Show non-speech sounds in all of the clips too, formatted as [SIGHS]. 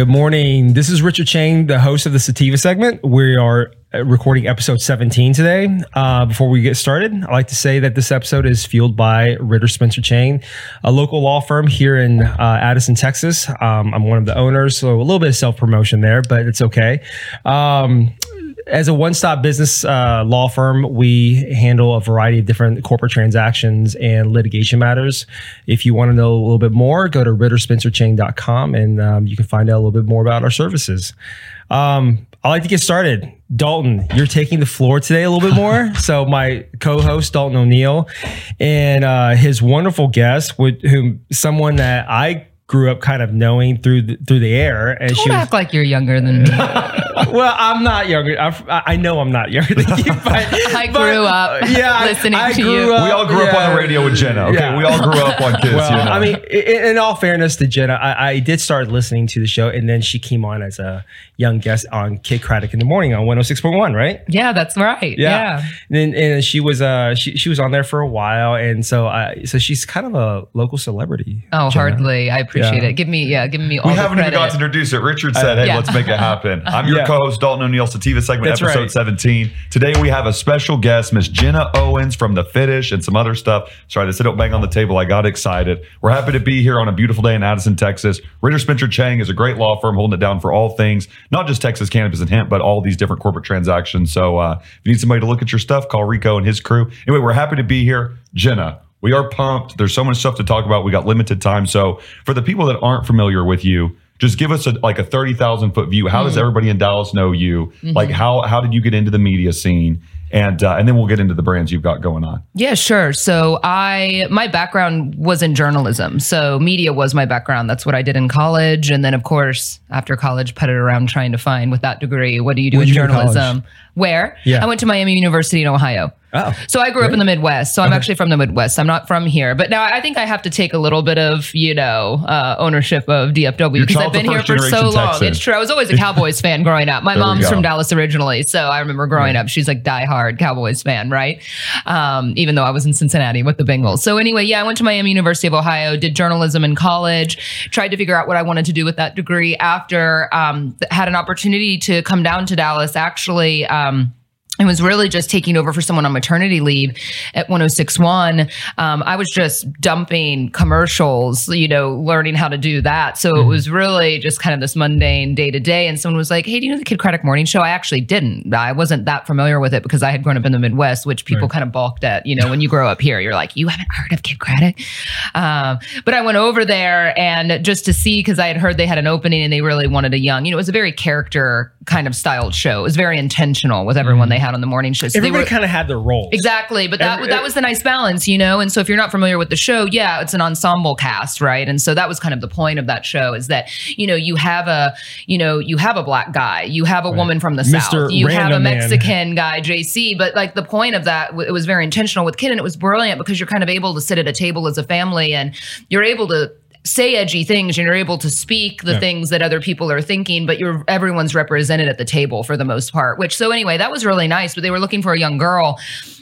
Good morning. This is Richard Cheng, the host of the Sativa segment. We are uh, recording episode 17 today. Uh, before we get started, I'd like to say that this episode is fueled by Ritter Spencer Cheng, a local law firm here in uh, Addison, Texas. Um, I'm one of the owners, so a little bit of self promotion there, but it's okay. Um, as a one-stop business uh, law firm, we handle a variety of different corporate transactions and litigation matters. If you want to know a little bit more, go to ritterspencercheng.com and um, you can find out a little bit more about our services. Um, I'd like to get started. Daulton, you're taking the floor today a little bit more. [LAUGHS] so my co-host Daulton O'Neill and uh, his wonderful guest, with whom someone that I grew up kind of knowing through the, through the air. And Don't she act like you're younger than me. [LAUGHS] well, I'm not younger. I, I, know I'm not younger than you. But, [LAUGHS] I grew but, up yeah, listening I, I to you. Up, we all grew yeah, up on the radio with Jenna. Okay, yeah. we all grew up on Kiss. Well, you know? I mean, in, in, all fairness to Jenna, I, I, did start listening to the show, and then she came on as a young guest on Kidd Kraddick in the morning on 106.1, right? Yeah, that's right. Yeah, yeah. And, and she was uh she, she was on there for a while, and so I so she's kind of a local celebrity. Oh, Jenna. hardly. I appreciate it. Give me yeah yeah, giving me all. We haven't even got to introduce it. Richard said, "Hey, yeah. let's make it happen." [LAUGHS] I'm your yeah. co-host Daulton O'Neill, Sativa segment, That's episode right. 17. Today we have a special guest, Miss Jenna Owens from the Fitish and some other stuff. Sorry, to sit up bang on the table. I got excited. We're happy to be here on a beautiful day in Addison, Texas. Ritter Spencer Cheng is a great law firm holding it down for all things, not just Texas cannabis and hemp, but all these different corporate transactions. So uh, if you need somebody to look at your stuff, call Rico and his crew. Anyway, we're happy to be here. Jenna, we are pumped. There's so much stuff to talk about. We got limited time. So for the people that aren't familiar with you, just give us a, like a 30,000 foot view. How mm. does everybody in Dallas know you? Mm-hmm. Like how, how did you get into the media scene? and uh, and then we'll get into the brands you've got going on. Yeah, sure. So I my background was in journalism, so media was my background. That's what I did in college, and then of course after college, put it around trying to find with that degree, what do you do Where'd in you journalism? Where? Yeah. I went to Miami University in Ohio. Oh, so I grew up in the Midwest. So I'm actually from the Midwest. I'm not from here, but now I think I have to take a little bit of you know uh, ownership of DFW because I've been here for so long. Texan. It's true. I was always a [LAUGHS] Cowboys fan growing up. My mom's from Dallas originally, so I remember growing up. She's like diehard Cowboys fan, right? Um, even though I was in Cincinnati with the Bengals. So anyway, yeah, I went to Miami University of Ohio, did journalism in college, tried to figure out what I wanted to do with that degree. After um, had an opportunity to come down to Dallas, actually. Um, and was really just taking over for someone on maternity leave at 1061 um, i was just dumping commercials you know learning how to do that. So mm-hmm. it was really just kind of this mundane day to day. And someone was like hey do you know the Kidd Kraddick morning show? I actually didn't. I wasn't that familiar with it because i had grown up in the midwest which people right. kind of balked at you know when you grow up here. You're like you haven't heard of Kidd Kraddick um, but i went over there and just to see because i had heard they had an opening and they really wanted a young you know it was a very character kind of styled show. It was very intentional with everyone mm-hmm. they had on the morning show. So Everybody kind of had their roles. Exactly. But that, Every, that was the nice balance, you know? And so if you're not familiar with the show, yeah, it's an ensemble cast, right? And so that was kind of the point of that show is that, you know, you have a, you know, you have a black guy, you have a right. woman from the Mr. South, you Random have a Mexican man. guy, JC. But like the point of that, it was very intentional with Kidd and it was brilliant because you're kind of able to sit at a table as a family and you're able to say edgy things and you're able to speak the yeah. things that other people are thinking but you're everyone's represented at the table for the most part which so anyway that was really nice but they were looking for a young girl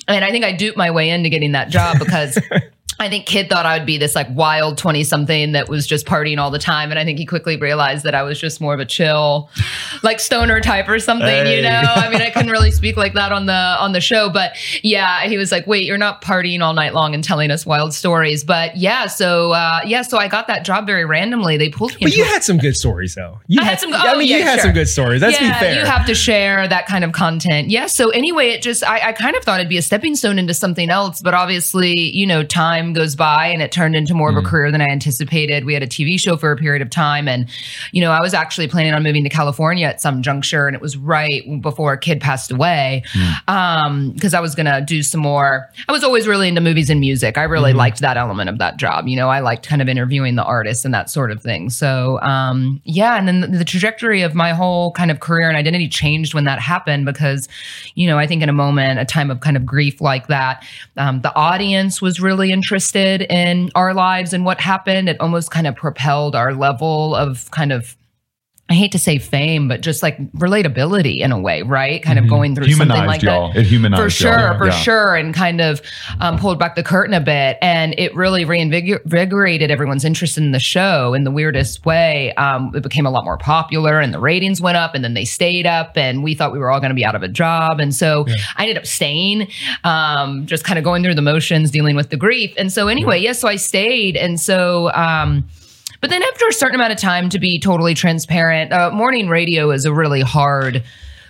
and i think i duped my way into getting that job because [LAUGHS] I think Kidd thought I would be this like wild 20 something that was just partying all the time. And I think he quickly realized that I was just more of a chill, like stoner type or something, hey. you know? I mean, I couldn't really speak like that on the, on the show, but yeah, he was like, wait, you're not partying all night long and telling us wild stories. But yeah, so, uh, yeah, so I got that job very randomly. They pulled me. But you had some good stories though. You I had, had some, oh, I mean, yeah, you had sure. some good stories. That's yeah, fair. You have to share that kind of content. Yeah. So anyway, it just, I, I kind of thought it'd be a stepping stone into something else, but obviously, you know, time goes by and it turned into more of a mm. career than I anticipated. We had a TV show for a period of time. And, you know, I was actually planning on moving to California at some juncture. And it was right before a Kidd passed away. Mm. Um, I was going to do some more. I was always really into movies and music. I really mm-hmm. liked that element of that job. You know, I liked kind of interviewing the artists and that sort of thing. So, um, yeah. And then the, the trajectory of my whole kind of career and identity changed when that happened because, you know, I think in a moment, a time of kind of grief like that, um, the audience was really interested in our lives and what happened, it almost kind of propelled our level of kind of I hate to say fame, but just like relatability in a way, right? Kind of mm-hmm. going through humanized something like y'all. that. It humanized for sure, y'all. for yeah. sure, and kind of um, pulled back the curtain a bit, and it really reinvigorated everyone's interest in the show in the weirdest way. Um, it became a lot more popular, and the ratings went up, and then they stayed up, and we thought we were all going to be out of a job, and so yeah. I ended up staying, um, just kind of going through the motions, dealing with the grief, and so anyway, yes, yeah, so I stayed, and so. Um, but then after a certain amount of time, to be totally transparent, uh, morning radio is a really hard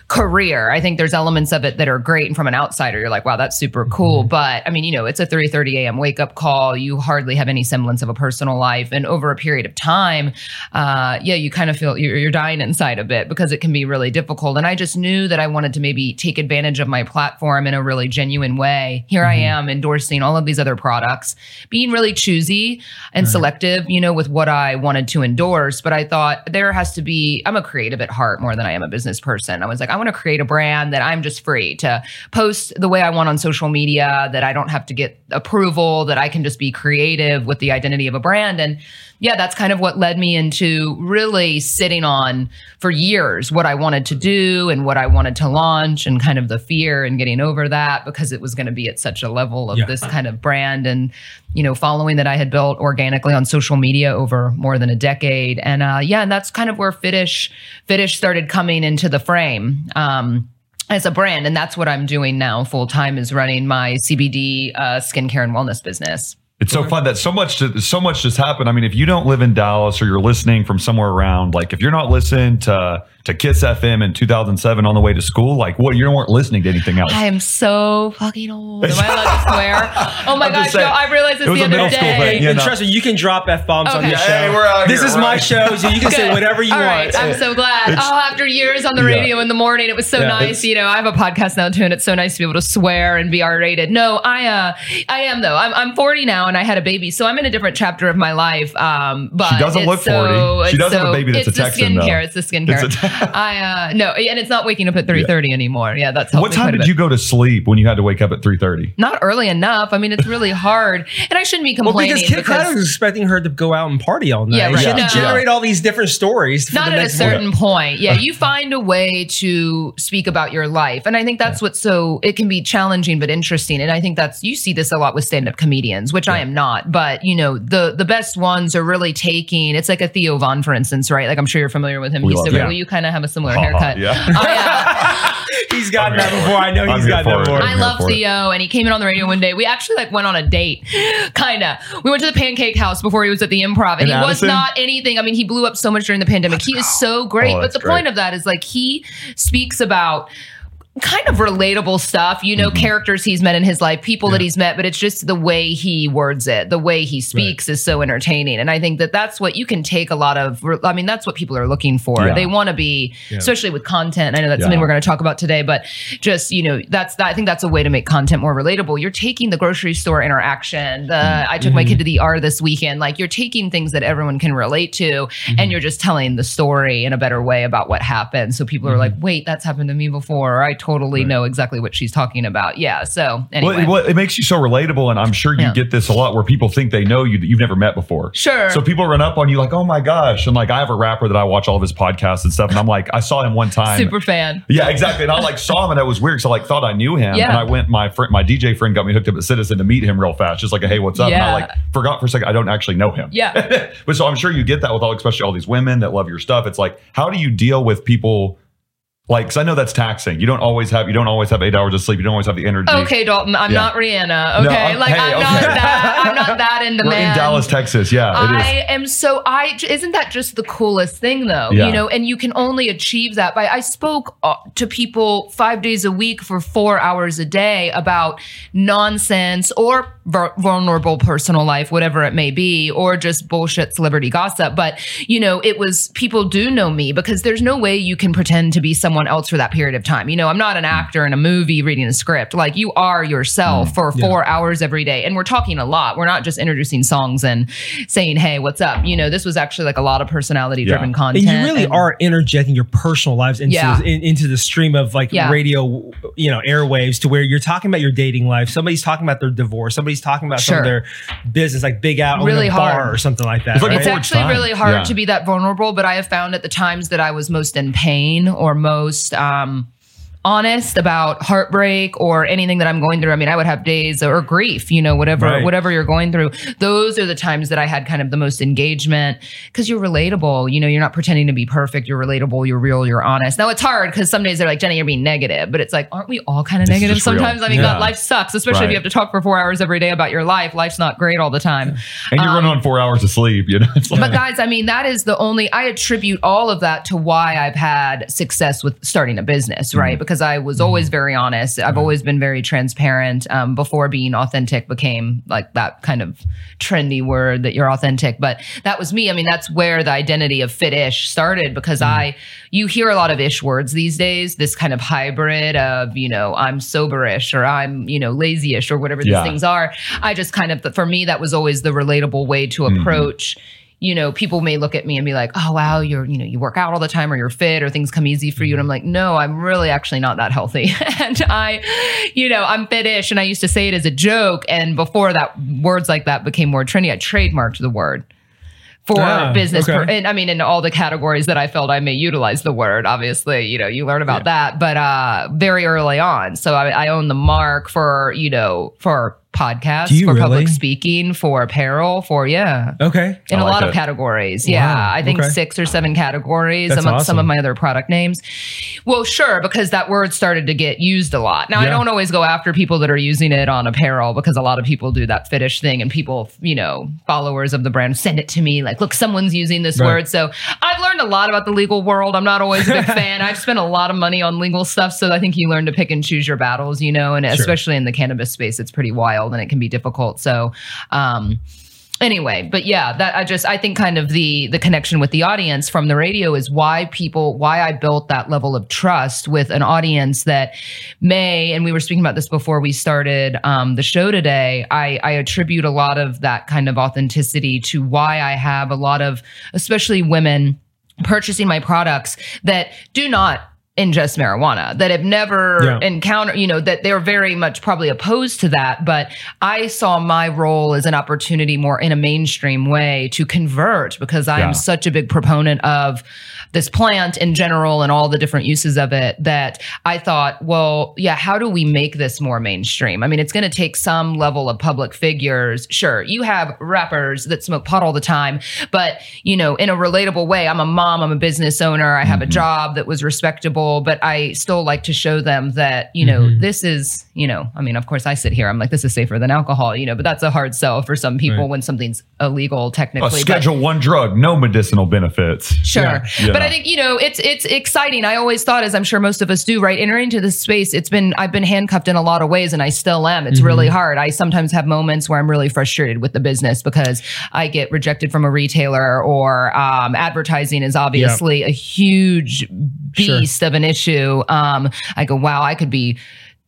career. I think there's elements of it that are great. And from an outsider, you're like, wow, that's super cool. Mm-hmm. But I mean, you know, it's a 3:30 a.m. wake up call. You hardly have any semblance of a personal life. And over a period of time, uh, yeah, you kind of feel you're, you're dying inside a bit because it can be really difficult. And I just knew that I wanted to maybe take advantage of my platform in a really genuine way. Here mm-hmm. I am endorsing all of these other products, being really choosy and right. selective, you know, with what I wanted to endorse. But I thought there has to be, I'm a creative at heart more than I am a business person. I was like, I want to create a brand that I'm just free to post the way I want on social media, that I don't have to get approval, that I can just be creative with the identity of a brand. And yeah, that's kind of what led me into really sitting on for years what I wanted to do and what I wanted to launch and kind of the fear and getting over that because it was going to be at such a level of yeah. this kind of brand and, you know, following that I had built organically on social media over more than a decade. And uh, yeah, and that's kind of where Fitish, Fitish started coming into the frame. Um, as a brand, and that's what I'm doing now full time is running my CBD uh, skincare and wellness business. It's so fun that so much so much just happened. I mean, if you don't live in Dallas or you're listening from somewhere around, like if you're not listening to to Kiss FM in 2007 on the way to school, like what you weren't listening to anything else. I am so fucking old. Am I allowed to swear? [LAUGHS] Oh my gosh, saying, no, I realized this the other day. Thing, trust me, you can drop f bombs okay. on this show. Hey, this here, is my show, so you can say whatever you All want. I'm so glad. It's, oh, after years on the radio yeah. in the morning, it was so yeah, nice. You know, I have a podcast now too, and it's so nice to be able to swear and be R rated. No, I uh, I am though. I'm I'm 40 now, and I had a baby, so I'm in a different chapter of my life. Um, but she doesn't look 40. she doesn't so, have a baby that's it's a Texan. It's the skincare. It's the skincare. It's a I uh, no, and it's not waking up at three thirty yeah. anymore. Yeah, that's what time did you go to sleep when you had to wake up at three thirty? Not early enough. I mean, it's really hard, and I shouldn't be complaining. Well, because Kidd was expecting her to go out and party all night. Yeah, right. She had to generate all these different stories. Not at a certain morning. point. Yeah, [LAUGHS] you find a way to speak about your life, and I think that's yeah. what's so. It can be challenging but interesting, and I think that's you see this a lot with stand-up comedians, which I am not. But you know, the the best ones are really taking. It's like a Theo Von, for instance, right? Like I'm sure you're familiar with him. We He's love, yeah. You kind of have a similar [LAUGHS] haircut. Yeah. Oh, yeah. [LAUGHS] he's gotten that before. I know he's gotten that before. I love Theo, and he came in on the radio one day. We actually like went on a date, kind of. We went to the Pancake House before he was at the Improv, and he was not anything. I mean, he blew up so much during the pandemic. He is so great, oh, but the great. point of that is like he speaks about kind of relatable stuff, you know, mm-hmm. characters he's met in his life, people yeah. that he's met, but it's just the way he words it, the way he speaks right. is so entertaining. And I think that that's what you can take a lot of, I mean, that's what people are looking for. Yeah. They want to be, yeah. especially with content. I know that's something we're going to talk about today, but just, you know, that's, that, I think that's a way to make content more relatable. You're taking the grocery store interaction, the, mm-hmm. I took my kid to the R this weekend, like you're taking things that everyone can relate to mm-hmm. and you're just telling the story in a better way about what happened. So people are mm-hmm. like, wait, that's happened to me before. I totally right. know exactly what she's talking about. Yeah. So anyway. Well, well, it makes you so relatable. And I'm sure you yeah. get this a lot where people think they know you that you've never met before. Sure. So people run up on you like, oh my gosh. And like, I have a rapper that I watch all of his podcasts and stuff. And I'm like, I saw him one time. Super fan. Yeah, exactly. And I like saw him and that was weird. So I like thought I knew him. Yeah. And I went, my friend, my DJ friend got me hooked up at Citizen to meet him real fast. Just like, a, hey, what's up? Yeah. And I like forgot for a second. I don't actually know him. Yeah. [LAUGHS] but so I'm sure you get that with all, especially all these women that love your stuff. It's like, how do you deal with people like, cause I know that's taxing. You don't always have, you don't always have eight hours of sleep. You don't always have the energy. Okay, Daulton, I'm yeah. not Rihanna. Okay, no, like hey, I'm okay. not that. I'm not that into [LAUGHS] We're man. in Dallas, Texas. Yeah, I am so. I isn't that just the coolest thing though? Yeah. You know, and you can only achieve that by. I spoke uh, to people five days a week for four hours a day about nonsense or vulnerable personal life, whatever it may be, or just bullshit celebrity gossip. But you know, it was people do know me because there's no way you can pretend to be someone someone else for that period of time. You know, I'm not an actor in a movie reading a script. Like you are yourself mm, for four yeah. hours every day. And we're talking a lot. We're not just introducing songs and saying, hey, what's up? You know, this was actually like a lot of personality driven yeah. content. And you really and, are interjecting your personal lives into, yeah. in, into the stream of like radio, you know, airwaves to where you're talking about your dating life. Somebody's talking about their divorce. Somebody's talking about sure. some of their business, like Big Out really a hard. bar or something like that. It's, right? it's actually really hard to be that vulnerable, but I have found at the times that I was most in pain or most, um, honest about heartbreak or anything that I'm going through. I mean, I would have days or grief, you know, whatever right. whatever you're going through. Those are the times that I had kind of the most engagement because you're relatable. You know, you're not pretending to be perfect. You're relatable. You're real. You're honest. Now it's hard because some days they're like, Jenny, you're being negative, but it's like, aren't we all kind of negative sometimes? Real. I mean, yeah. God, life sucks, especially right. if you have to talk for four hours every day about your life. Life's not great all the time, and you're um, running on four hours of sleep. You know, [LAUGHS] like, but guys, I mean, that is the only I attribute all of that to why I've had success with starting a business, right? Mm-hmm. Because I was always very honest. I've always been very transparent. Um, before being authentic became like that kind of trendy word that you're authentic. But that was me. I mean, that's where the identity of fit-ish started because mm. I, you hear a lot of ish words these days, this kind of hybrid of, you know, I'm soberish or I'm, you know, lazyish or whatever these yeah. things are. I just kind of, for me, that was always the relatable way to mm-hmm. approach mm-hmm you know, people may look at me and be like, oh, wow, you're, you know, you work out all the time or you're fit or things come easy for you. And I'm like, no, I'm really actually not that healthy. [LAUGHS] and I, you know, I'm fit-ish. And I used to say it as a joke. And before that, words like that became more trendy, I trademarked the word for ah, business. Okay. Per, and I mean, in all the categories that I felt I may utilize the word, obviously, you know, you learn about yeah. that, but uh, very early on. So I, I own the mark for, you know, for podcasts for really? public speaking for apparel for yeah okay in I a like lot it. of categories yeah i think okay. six or seven categories That's among awesome. some of my other product names well sure because that word started to get used a lot now yeah. i don't always go after people that are using it on apparel because a lot of people do that fit-ish thing and people you know followers of the brand send it to me like look someone's using this right. word so i've learned a lot about the legal world i'm not always a big [LAUGHS] fan i've spent a lot of money on legal stuff so i think you learn to pick and choose your battles you know and sure. especially in the cannabis space it's pretty wild child and it can be difficult. So, um, anyway but yeah that i just i think kind of the the connection with the audience from the radio is why people why i built that level of trust with an audience that may and we were speaking about this before we started um, the show today i i attribute a lot of that kind of authenticity to why i have a lot of especially women purchasing my products that do not ingest marijuana that have never yeah. encountered, you know, that they're very much probably opposed to that. But I saw my role as an opportunity more in a mainstream way to convert because I am such a big proponent of this plant in general and all the different uses of it that I thought, well, yeah, how do we make this more mainstream? I mean, it's going to take some level of public figures. Sure, you have rappers that smoke pot all the time, but, you know, in a relatable way, I'm a mom, I'm a business owner, I have mm-hmm. a job that was respectable, but I still like to show them that, you know, mm-hmm. this is, you know, I mean, of course, I sit here, I'm like, this is safer than alcohol, you know, but that's a hard sell for some people right. when something's illegal technically. A schedule but, one drug, no medicinal benefits. Sure. Yeah. Yeah. But I think, you know, it's it's exciting. I always thought, as I'm sure most of us do, right? Entering into this space, it's been I've been handcuffed in a lot of ways and I still am. It's mm-hmm. really hard. I sometimes have moments where I'm really frustrated with the business because I get rejected from a retailer or um, advertising is obviously a huge beast sure. of an issue. Um, I go, wow, I could be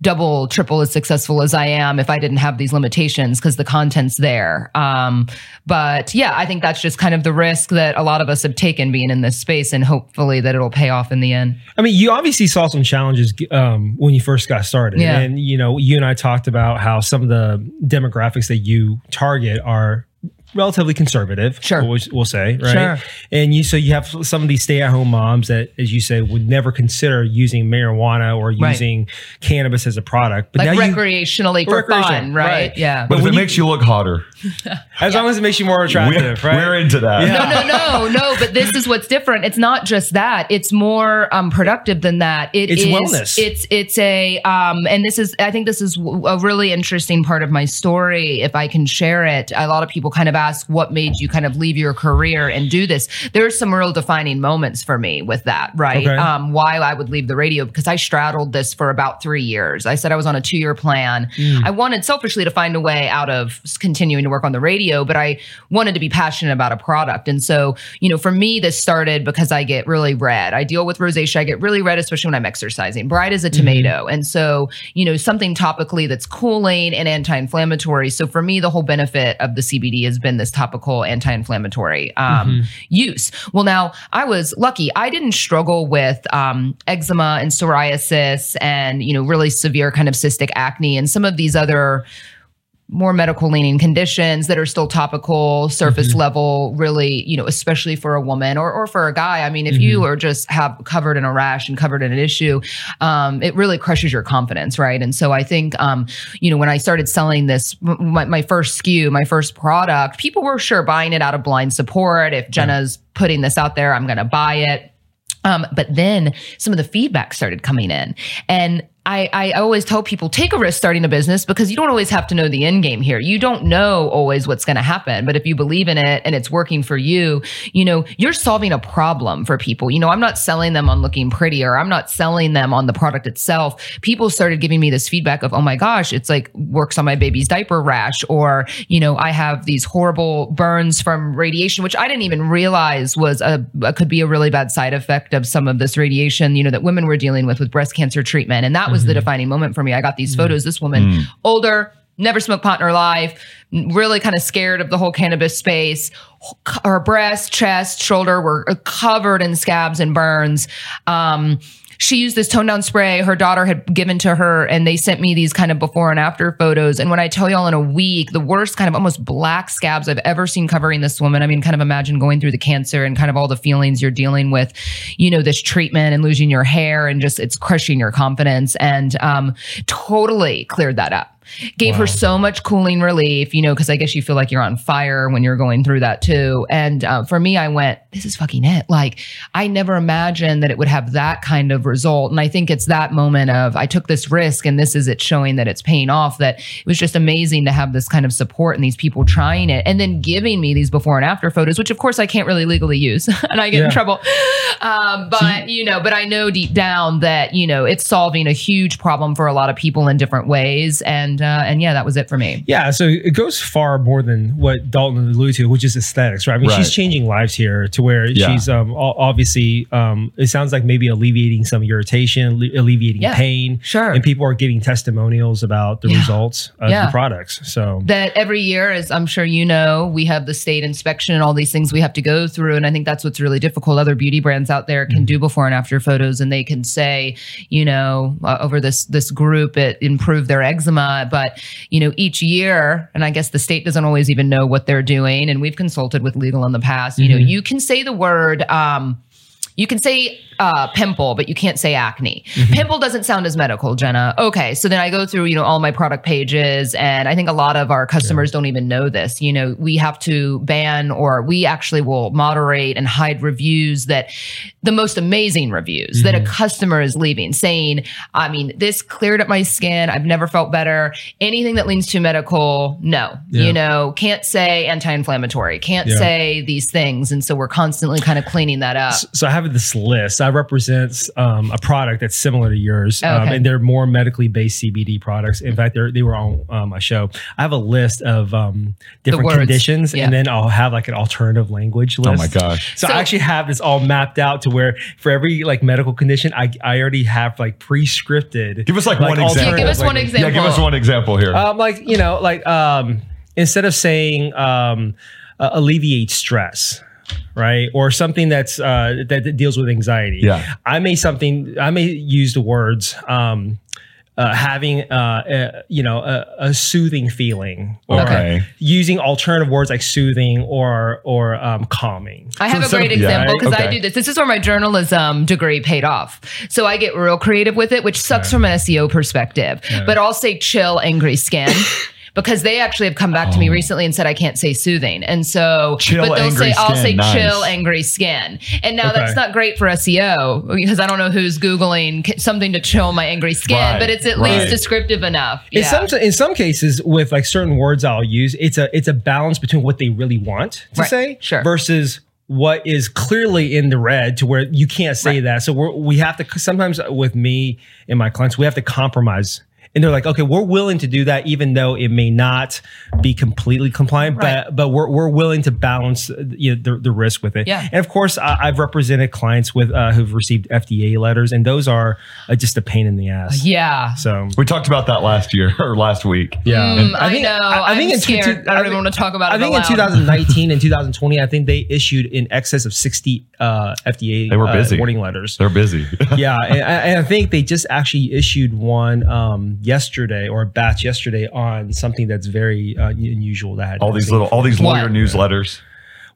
double, triple as successful as I am if I didn't have these limitations because the content's there. Um, but yeah, I think that's just kind of the risk that a lot of us have taken being in this space, and hopefully that it'll pay off in the end. I mean, you obviously saw some challenges um, when you first got started, yeah. and you know, you and I talked about how some of the demographics that you target are relatively conservative. Sure, we'll, we'll say right. Sure. And you so you have some of these stay at home moms that, as you say, would never consider using marijuana or using right. cannabis as a product, but like recreationally you, for fun, right? right? Yeah. But, but if it you, makes you look hotter, as yeah. long as it makes you more attractive, we're, right? We're into that. Yeah. No, no, no, no. But this is what's different. It's not just that. It's more um, productive than that. It it's is, wellness. It's it's a um, and this is I think this is a really interesting part of my story. If I can share it, a lot of people kind of ask what made you kind of leave your career and do this. There's some real defining moments for me with that, right? Okay. Um, why I would leave the radio because I straddled this for about three years. I said I was on a two year plan. Mm. I wanted selfishly to find a way out of continuing to work on the radio, but I wanted to be passionate about a product. And so, you know, for me, this started because I get really red. I deal with rosacea. I get really red, especially when I'm exercising. Bright as a mm-hmm. tomato. Mm-hmm. And so, you know, something topically that's cooling and anti-inflammatory. So for me, the whole benefit of the CBD has been this topical anti-inflammatory um, mm-hmm. use. Well, now I was lucky. I didn't struggle with um, eczema and psoriasis and, you know, really severe kind of cystic acne and some of these other more medical leaning conditions that are still topical, surface mm-hmm. level, really, you know, especially for a woman or, or for a guy. I mean, if mm-hmm. you are just have covered in a rash and covered in an issue, um, it really crushes your confidence, right? And so I think, um, you know, when I started selling this, my, my, first SKU, my first product, people were sure buying it out of blind support. If Jenna's yeah. putting this out there, I'm going to buy it. Um, but then some of the feedback started coming in and I, I always tell people take a risk starting a business because you don't always have to know the end game here. You don't know always what's going to happen. But if you believe in it and it's working for you, you know, you're solving a problem for people. You know, I'm not selling them on looking prettier. I'm not selling them on the product itself. People started giving me this feedback of, oh my gosh, it's like works on my baby's diaper rash, or, you know, I have these horrible burns from radiation, which I didn't even realize was a, could be a really bad side effect of some of this radiation, you know, that women were dealing with with breast cancer treatment. And that was mm-hmm. the defining moment for me. I got these mm-hmm. photos. This woman, mm. older, never smoked pot in her life, really kind of scared of the whole cannabis space. Her breast, chest, shoulder were covered in scabs and burns. Um, she used this tone down spray her daughter had given to her and they sent me these kind of before and after photos. And when i tell y'all in a week the worst kind of almost black scabs i've ever seen covering this woman. I mean kind of imagine going through the cancer and kind of all the feelings you're dealing with you know this treatment and losing your hair and just it's crushing your confidence. And um, totally cleared that up gave wow. her so much cooling relief, you know, because I guess you feel like you're on fire when you're going through that too. And uh, for me, I went, this is fucking it. Like, I never imagined that it would have that kind of result. And I think it's that moment of I took this risk and this is it showing that it's paying off, that it was just amazing to have this kind of support and these people trying it and then giving me these before and after photos, which of course I can't really legally use [LAUGHS] and I get yeah. in trouble. Um, but, you know, but I know deep down that, you know, it's solving a huge problem for a lot of people in different ways. And uh, and yeah, that was it for me. Yeah, so it goes far more than what Daulton alluded to, which is aesthetics, right? I mean, right. she's changing lives here to where yeah. she's um, obviously. Um, it sounds like maybe alleviating some irritation, alleviating yeah, pain. Sure. And people are giving testimonials about the yeah. results of the products. So that every year, as I'm sure you know, we have the state inspection and all these things we have to go through, and I think that's what's really difficult. Other beauty brands out there can mm-hmm. do before and after photos, and they can say, you know, uh, over this this group, it improved their eczema but, you know, each year, and I guess the state doesn't always even know what they're doing. And we've consulted with legal in the past, you mm-hmm. know, you can say the word, um, you can say uh, pimple, but you can't say acne. Mm-hmm. Pimple doesn't sound as medical, Jenna. Okay, so then I go through, you know, all my product pages, and I think a lot of our customers yeah. don't even know this. You know, we have to ban, or we actually will moderate and hide reviews that the most amazing reviews mm-hmm. that a mm-hmm. customer is leaving, saying, "I mean, this cleared up my skin. I've never felt better." Anything that leans to medical, no. Yeah. You know, can't say anti-inflammatory, can't yeah. say these things, and so we're constantly kind of cleaning that up. So, so I have this list. I represents um, a product that's similar to yours, um, and they're more medically based CBD products. In fact, they were on um, my show. I have a list of um, different conditions, yeah. and then I'll have like an alternative language list. Oh my gosh! So, so, I actually have this all mapped out to where for every like medical condition, I, I already have like pre-scripted. Give us like, like one example. Yeah, give us one example. Yeah, give us one example here. Um, like you know, like um, instead of saying um, uh, alleviate stress right? Or something that's uh, that, that, deals with anxiety. Yeah. I may something i may use the words um, uh, having uh, a, you know a, a soothing feeling. Or okay. using alternative words like soothing or or um, calming. I have so a great example because yeah, okay. i do this. This is where my journalism degree paid off. So i get real creative with it which sucks from an seo perspective yeah. but i'll say chill angry skin [LAUGHS] because they actually have come back oh. to me oh. recently and said I can't say soothing. And so, chill, but they'll say, skin. I'll say nice. chill, angry skin. And now okay. that's not great for SEO because I don't know who's Googling something to chill my angry skin, right. but it's at right. least descriptive enough. In some, in some cases with like certain words I'll use, it's a, it's a balance between what they really want to right. say sure. versus what is clearly in the red to where you can't say right. that. So we have to sometimes with me and my clients, we have to compromise and they're like, okay, we're willing to do that, even though it may not be completely compliant, right. but but we're, we're willing to balance you know, the, the risk with it. Yeah. And of course, I, have represented clients with uh, who've received FDA letters, and those are uh, just a pain in the ass. Yeah. So we talked about that last year [LAUGHS] or last week. Yeah. Mm, I, think, I know. I, I think I'm in scared. Two, I don't even want to talk about I it. I think aloud. in 2019 [LAUGHS] and 2020, I think they issued in excess of 60 uh, FDA they were busy. Uh, warning letters. They're busy. [LAUGHS] yeah, and, and, I think they just actually issued one um, yesterday or a batch yesterday on something that's very uh, unusual. That all these little, all these lawyer what? newsletters.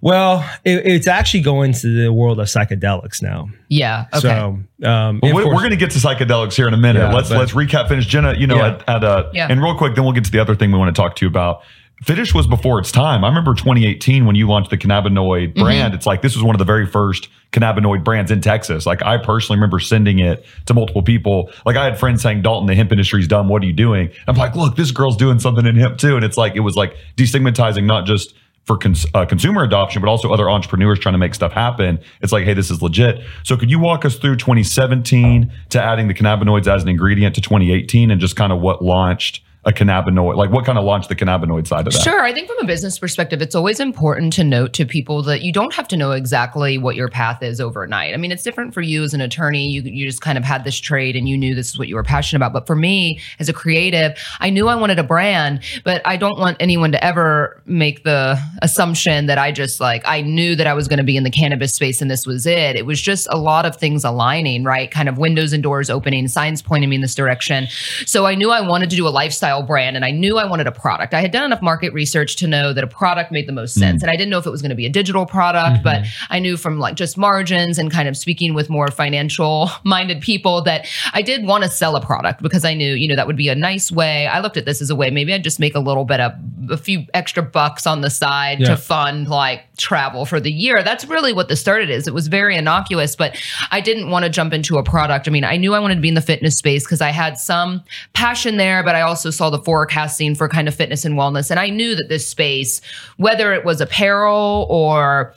Well, it, it's actually going to the world of psychedelics now. Yeah. Okay. So, um, well, we're, we're going to get to psychedelics here in a minute. Yeah, let's let's recap. Fitish, Jenna. You know, yeah. at, at uh, yeah. and real quick, then we'll get to the other thing we want to talk to you about. Fitish was before its time. I remember 2018 when you launched the cannabinoid mm-hmm. brand. It's like this was one of the very first cannabinoid brands in Texas. Like I personally remember sending it to multiple people. Like I had friends saying, Daulton, the hemp industry's dumb. What are you doing? I'm like, look, this girl's doing something in hemp too. And it's like, it was like destigmatizing not just for cons- uh, consumer adoption, but also other entrepreneurs trying to make stuff happen. It's like, hey, this is legit. So, could you walk us through 2017 to adding the cannabinoids as an ingredient to 2018 and just kind of what launched a cannabinoid? Like, what kind of launched the cannabinoid side of that? Sure. I think from a business perspective, it's always important to note to people that you don't have to know exactly what your path is overnight. I mean, it's different for you as an attorney. You, you just kind of had this trade and you knew this is what you were passionate about. But for me, as a creative, I knew I wanted a brand, but I don't want anyone to ever make the assumption that I just like, I knew that I was going to be in the cannabis space and this was it. It was just a lot of things aligning, right? Kind of windows and doors opening, signs pointing me in this direction. So I knew I wanted to do a lifestyle lifestyle brand and I knew I wanted a product. I had done enough market research to know that a product made the most sense. Mm. And I didn't know if it was going to be a digital product, mm-hmm. but I knew from like just margins and kind of speaking with more financial minded people that I did want to sell a product because I knew, you know, that would be a nice way. I looked at this as a way maybe I'd just make a little bit of a few extra bucks on the side yeah. to fund like travel for the year. That's really what the started is. It was very innocuous, but I didn't want to jump into a product. I mean, I knew I wanted to be in the fitness space because I had some passion there, but I also saw the forecasting for kind of fitness and wellness. And I knew that this space, whether it was apparel or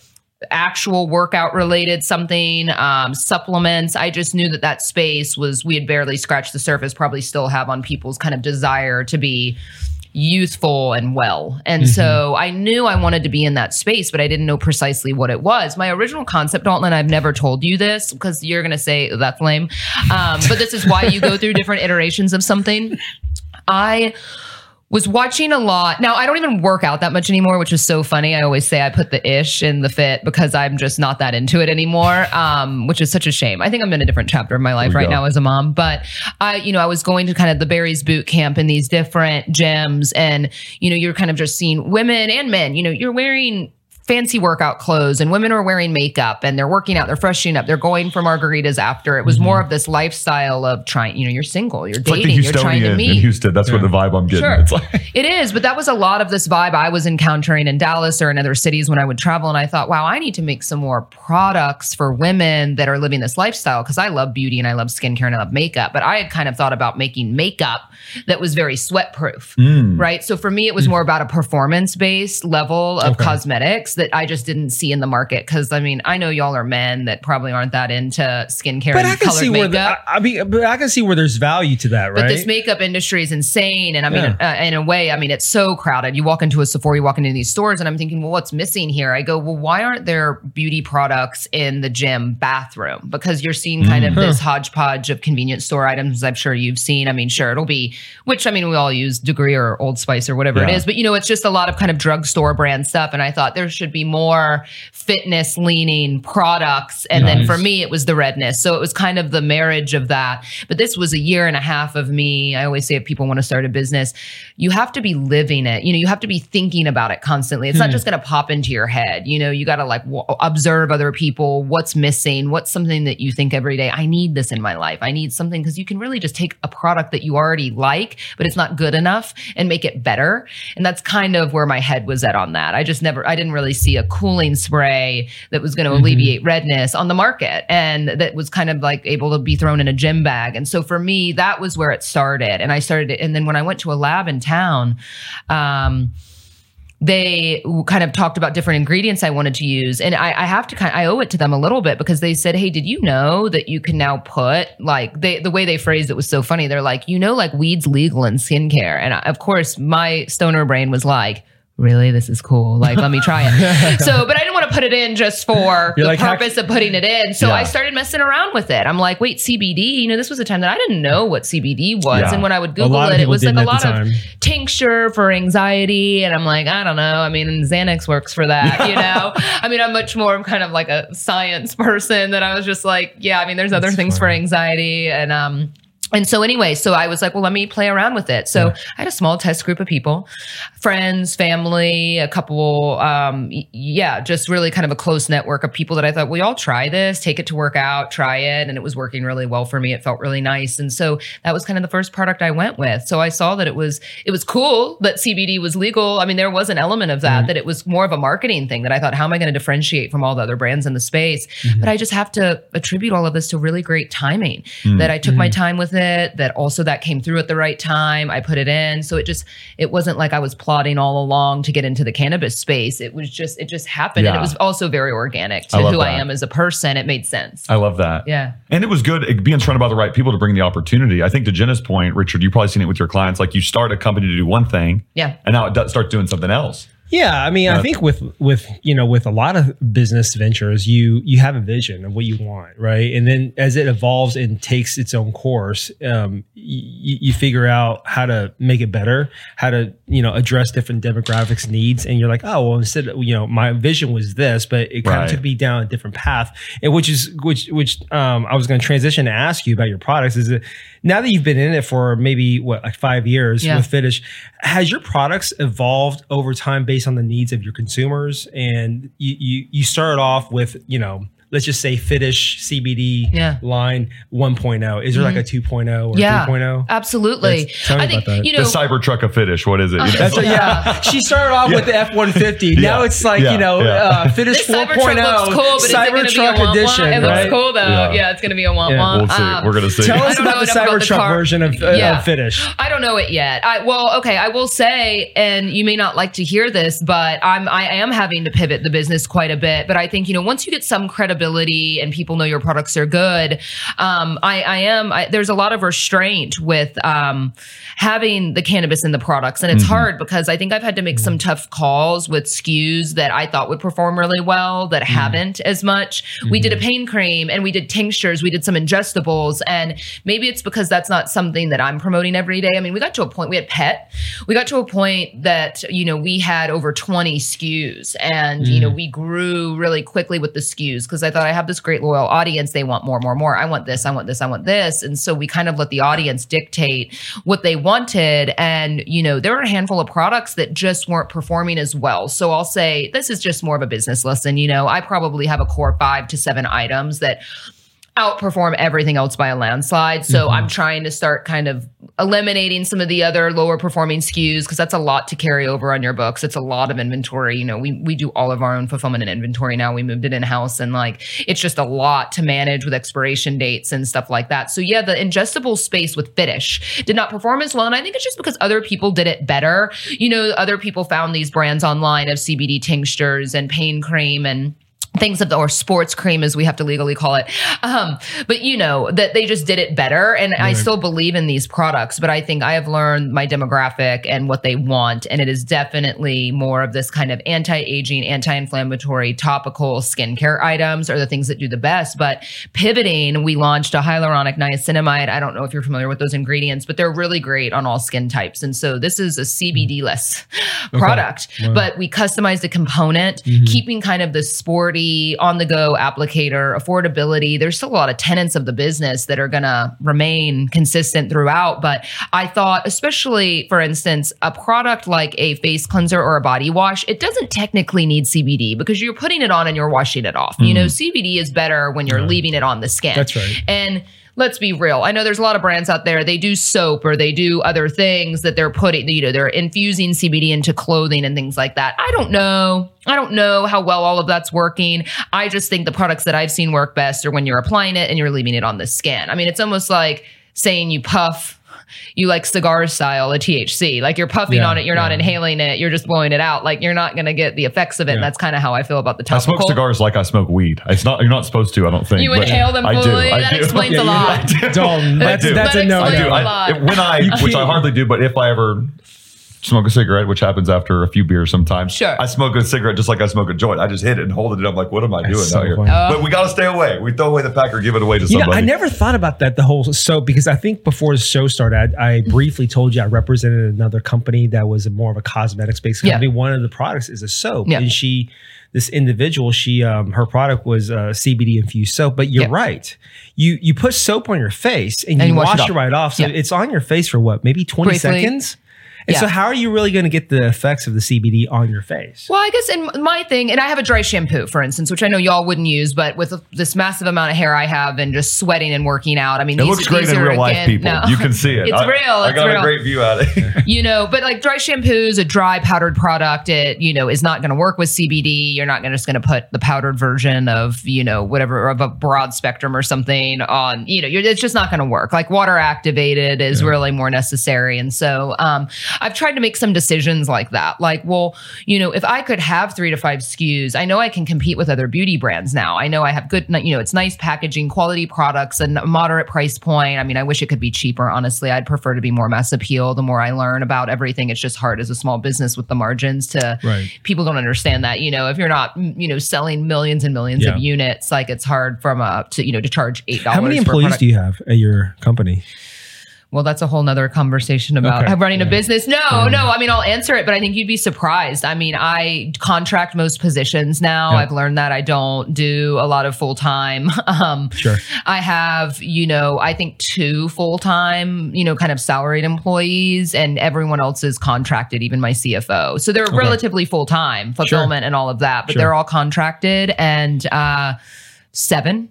actual workout related something um, supplements i just knew that that space was we had barely scratched the surface probably still have on people's kind of desire to be youthful and well. And mm-hmm. so I knew I wanted to be in that space, but I didn't know precisely what it was. My original concept, Daulton, I've never told you this because you're going to say that's lame. Um, but this is why you go through different iterations of something. I was watching a lot. Now I don't even work out that much anymore, which is so funny. I always say I put the ish in the fit because I'm just not that into it anymore, um, which is such a shame. I think I'm in a different chapter of my life right go. now as a mom. But I, you know, I was going to kind of the Barry's boot camp in these different gyms, and you know, you're kind of just seeing women and men. You know, you're wearing fancy workout clothes and women are wearing makeup and they're working out, they're freshening up, they're going for margaritas after. It was mm-hmm. more of this lifestyle of trying, you know, you're single, you're it's dating, like you're trying to meet. In Houston, that's yeah. where the vibe I'm getting. Sure. It's like [LAUGHS] it is, but that was a lot of this vibe I was encountering in Dallas or in other cities when I would travel. And I thought, wow, I need to make some more products for women that are living this lifestyle because I love beauty and I love skincare and I love makeup. But I had kind of thought about making makeup that was very sweat proof, mm. right? So for me, it was mm. more about a performance based level of okay. cosmetics that I just didn't see in the market. Cause I mean, I know y'all are men that probably aren't that into skincare but and I can see makeup. Where the, I mean, but I can see where there's value to that, right? But this makeup industry is insane. And I mean, yeah. uh, in a way, I mean, it's so crowded. You walk into a Sephora, you walk into these stores, and I'm thinking, well, what's missing here? I go, well, why aren't there beauty products in the gym bathroom? Because you're seeing kind mm. of this hodgepodge of convenience store items. I'm sure you've seen. I mean, sure, it'll be, which I mean, we all use Degree or Old Spice or whatever yeah. it is, but you know, it's just a lot of kind of drugstore brand stuff. And I thought there should be more more fitness leaning products. And nice. then for me, it was the redness. So it was kind of the marriage of that. But this was a year and a half of me. I always say if people want to start a business, you have to be living it. You know, you have to be thinking about it constantly. It's hmm. not just going to pop into your head. You know, you got to like w- observe other people, what's missing, what's something that you think every day, I need this in my life. I need something because you can really just take a product that you already like, but it's not good enough and make it better. And that's kind of where my head was at on that. I just never, I didn't really see a cooling spray that was going to mm-hmm. alleviate redness on the market and that was kind of like able to be thrown in a gym bag. And so for me, that was where it started. And I started, and then when I went to a lab in town, um, they kind of talked about different ingredients I wanted to use. And I, I, have to kind of, I owe it to them a little bit because they said, Hey, did you know that you can now put like they, the way they phrased it was so funny. They're like, you know, like weeds legal in skincare. And I, of course my stoner brain was like, really? This is cool. Like let me try it. [LAUGHS] So but i didn't want to put it in just for You're the like, purpose of putting it in. So yeah. i started messing around with it. I'm like wait cbd you know this was a time that i didn't know what cbd was. Yeah. and when i would google it it was like a lot of tincture for anxiety. And i'm like i don't know. I mean xanax works for that you know? [LAUGHS] I mean i'm much more kind of like a science [LAUGHS] person that i was just like yeah i mean there's other That's things funny. for anxiety. And um and so anyway, so I was like, well, let me play around with it. So yeah. I had a small test group of people, friends, family, a couple, um, yeah, just really kind of a close network of people that I thought we all try this, take it to work out, try it. And it was working really well for me. It felt really nice. And so that was kind of the first product I went with. So I saw that it was, it was cool that CBD was legal. I mean, there was an element of that, mm-hmm. that it was more of a marketing thing that I thought, how am I going to differentiate from all the other brands in the space? Mm-hmm. But I just have to attribute all of this to really great timing mm-hmm. that I took my mm-hmm. time with it, that also that came through at the right time. I put it in. So it just, it wasn't like I was plotting all along to get into the cannabis space. It was just, it just happened. Yeah. And it was also very organic to I who that. I am as a person. It made sense. I love that. Yeah. And it was good eh, being surrounded by the right people to bring the opportunity. I think to Jenna's point, Richard, you've probably seen it with your clients. Like you start a company to do one thing. Yeah. And now it does, starts doing something else. Yeah, I mean, uh, I think with with you know with a lot of business ventures, you you have a vision of what you want, right? And then as it evolves and takes its own course, um, you, you figure out how to make it better, how to you know address different demographics needs, and you're like, oh well, instead of, you know my vision was this, but it kind right. of took me down a different path, and which is which which um, I was going to transition to ask you about your products. Is it now that you've been in it for maybe what like five years yeah. with Fitish, has your products evolved over time based on the needs of your consumers? And you you, you started off with you know let's just say Fitish CBD yeah. line 1.0. Is there mm-hmm. like a 2.0 or yeah, 3.0? Absolutely. That's, I think, you know, the Cybertruck of Fitish. What is it? That's a, yeah. [LAUGHS] she started off yeah. with the F-150. [LAUGHS] Yeah. Now it's like, you know, uh, Fitish 4.0. Cool, Cybertruck edition. It looks cool though. Yeah, yeah it's going to be a womp womp. We'll see. Um, We're going to see. Tell us about the Cybertruck version of, uh, yeah. Fitish. I don't know it yet. I, well, okay. I will say, and you may not like to hear this, but I'm, I am having to pivot the business quite a bit. But I think, you know, once you get some credibility and people know your products are good. Um, I, I, am. I, there's a lot of restraint with um, having the cannabis in the products, and it's mm-hmm. hard because I think I've had to make some tough calls with SKUs that I thought would perform really well that mm-hmm. haven't as much. Mm-hmm. We did a mm-hmm. pain cream, and we did tinctures, we did some ingestibles, and maybe it's because that's not something that I'm promoting every day. I mean, we got to a point. We had pet. We got to a point that you know we had over 20 SKUs, and you know mm. we grew really quickly with the SKUs because I thought I have this great loyal audience. They want more, more, more. I want this, I want this, I want this. And so we kind of let the audience dictate what they wanted. And, you know, there were a handful of products that just weren't performing as well. So I'll say this is just more of a business lesson. You know, I probably have a core five to seven items that outperform everything else by a landslide. So mm-hmm. I'm trying to start kind of eliminating some of the other lower performing SKUs because that's a lot to carry over on your books. It's a lot of inventory. You know, we we do all of our own fulfillment and inventory now. We moved it in house and like it's just a lot to manage with expiration dates and stuff like that. So yeah, the ingestible space with Fitish did not perform as well. And I think it's just because other people did it better. You know, other people found these brands online of CBD tinctures and pain cream and things of the or sports cream as we have to legally call it um, but you know that they just did it better and right. i still believe in these products but i think i have learned my demographic and what they want and it is definitely more of this kind of anti-aging anti-inflammatory topical skincare items are the things that do the best but pivoting we launched a hyaluronic niacinamide i don't know if you're familiar with those ingredients but they're really great on all skin types and so this is a cbd less okay. product wow. but we customized the component mm-hmm. keeping kind of the sporty on the go applicator, affordability. There's still a lot of tenants of the business that are going to remain consistent throughout. But I thought, especially for instance, a product like a face cleanser or a body wash, it doesn't technically need CBD because you're putting it on and you're washing it off. Mm. You know, mm. CBD is better when you're leaving it on the skin. That's right. And let's be real. I know there's a lot of brands out there. They do soap or they do other things that they're putting, you know, they're infusing CBD into clothing and things like that. I don't know. I don't know how well all of that's working. I just think the products that I've seen work best are when you're applying it and you're leaving it on the skin. I mean, it's almost like saying you puff you like cigar style a THC. Like you're puffing yeah, on it, you're yeah. not inhaling it, you're just blowing it out. Like you're not going to get the effects of it. Yeah. And that's kind of how I feel about the topical. I smoke cigars like I smoke weed. It's not you're not supposed to. I don't think you inhale them fully. I do. I that do. explains [LAUGHS] a lot. Daulton, that's, that's a no. I do. I, when I, which I hardly do, but if I ever smoke a cigarette, which happens after a few beers sometimes. Sure. I smoke a cigarette just like I smoke a joint. I just hit it and hold it. And I'm like, what am I That's doing so out here? Uh, but we got to stay away. We throw away the pack or give it away to somebody. Know, I never thought about that, the whole soap, because I think before the show started, I, I briefly told you I represented another company that was more of a cosmetics based company. Yeah. One of the products is a soap. Yeah. And she, this individual, she um, her product was uh, CBD infused soap. But you're right. You you put soap on your face and, and you, wash, wash it, it, right off. So yeah. it's on your face for what, maybe 20 Briefly. seconds? And yeah. so, how are you really going to get the effects of the CBD on your face? Well, I guess in my thing, and I have a dry shampoo, for instance, which I know y'all wouldn't use, but with this massive amount of hair I have and just sweating and working out, I mean, it these, looks great in real life, people. No. You can see it. [LAUGHS] it's I, real. I got real. a great view at it. [LAUGHS] you know, but like dry shampoos, a dry powdered product. It you know is not going to work with CBD. You're not gonna, just going to put the powdered version of you know whatever of a broad spectrum or something on. You know, it's just not going to work. Like water activated is yeah. really more necessary, and so um, I've tried to make some decisions like that. Like, well, you know, if I could have three to five SKUs, I know I can compete with other beauty brands now. I know I have good, you know, it's nice packaging, quality products, and a moderate price point. I mean, I wish it could be cheaper. Honestly, I'd prefer to be more mass appeal. The more I learn about everything, it's just hard as a small business with the margins to. Right. People don't understand that. You know, if you're not, you know, selling millions and millions yeah. of units, like it's hard from a to you know to charge eight dollars. How many employees do you have at your company? Well, that's a whole nother conversation about okay. running yeah. a business. No, yeah. no. I mean, I'll answer it, but I think you'd be surprised. I mean, I contract most positions now. Yeah. I've learned that I don't do a lot of full time. [LAUGHS] Um, sure. I have, you know, I think two full time, you know, kind of salaried employees, and everyone else is contracted, even my CFO. So they're okay. relatively full time fulfillment sure. and all of that, but sure. they're all contracted and uh, seven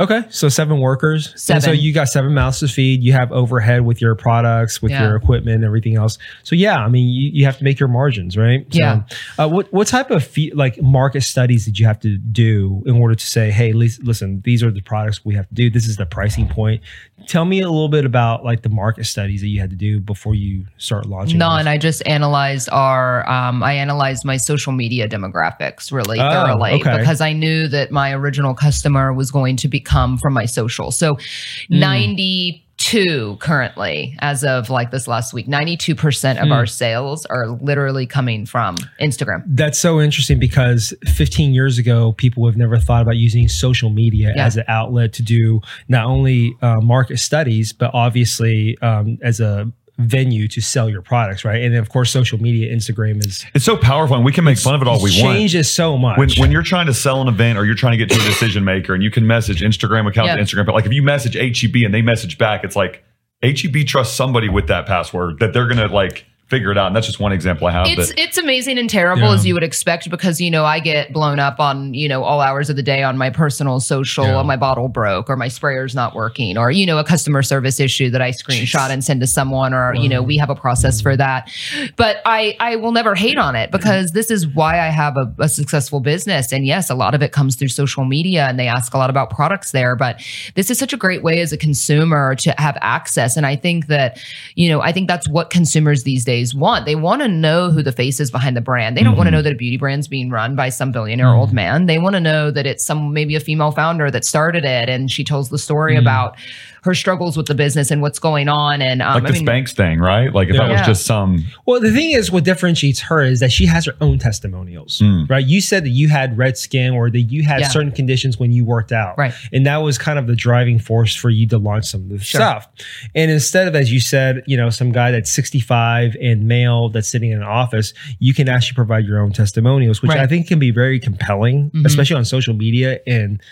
Okay, so seven workers. Seven. And so you got seven mouths to feed. You have overhead with your products, with yeah. your equipment, everything else. So yeah, I mean, you, you have to make your margins, right? So, yeah. Uh, what what type of fee, like market studies did you have to do in order to say, hey, listen, these are the products we have to do. This is the pricing point. Tell me a little bit about like the market studies that you had to do before you start launching. None. I just analyzed our. Um, I analyzed my social media demographics really oh, thoroughly okay. because I knew that my original customer was going to be come from my social. So mm. 92 currently, as of like this last week, 92% of mm. our sales are literally coming from Instagram. That's so interesting because 15 years ago, people have never thought about using social media yeah. as an outlet to do not only uh, market studies, but obviously um, as a venue to sell your products, right? And then of course, social media, Instagram is it's so powerful, and we can make fun of it all we changes want. Changes so much when when you're trying to sell an event or you're trying to get to a decision maker, and you can message Instagram account to Instagram, but like if you message HEB and they message back, it's like HEB trusts somebody with that password that they're gonna like figure it out. And that's just one example I have. It's it's amazing and terrible yeah. as you would expect because you know I get blown up on you know all hours of the day on my personal social. Yeah. my bottle broke or my sprayer's not working or you know a customer service issue that I screenshot Jeez. and send to someone or wow. you know we have a process for mm-hmm. that. But I I will never hate on it because this is why I have a, a successful business. And yes, a lot of it comes through social media and they ask a lot about products there. But this is such a great way as a consumer to have access. And I think that you know I think that's what consumers these days want. They want to know who the face is behind the brand. They don't mm-hmm. want to know that a beauty brand's being run by some billionaire mm-hmm. old man. They want to know that it's some maybe a female founder that started it and she tells the story mm-hmm. about her struggles with the business and what's going on. And um, like the I mean, Spanx thing, right? Like if yeah. that was just some. Well, the thing is, what differentiates her is that she has her own testimonials, mm. right? You said that you had red skin or that you had yeah. certain conditions when you worked out, right? And that was kind of the driving force for you to launch some of the sure. stuff. And instead of, as you said, you know, some guy that's 65 and male that's sitting in an office, you can actually provide your own testimonials, which right. I think can be very compelling, mm-hmm. especially on social media and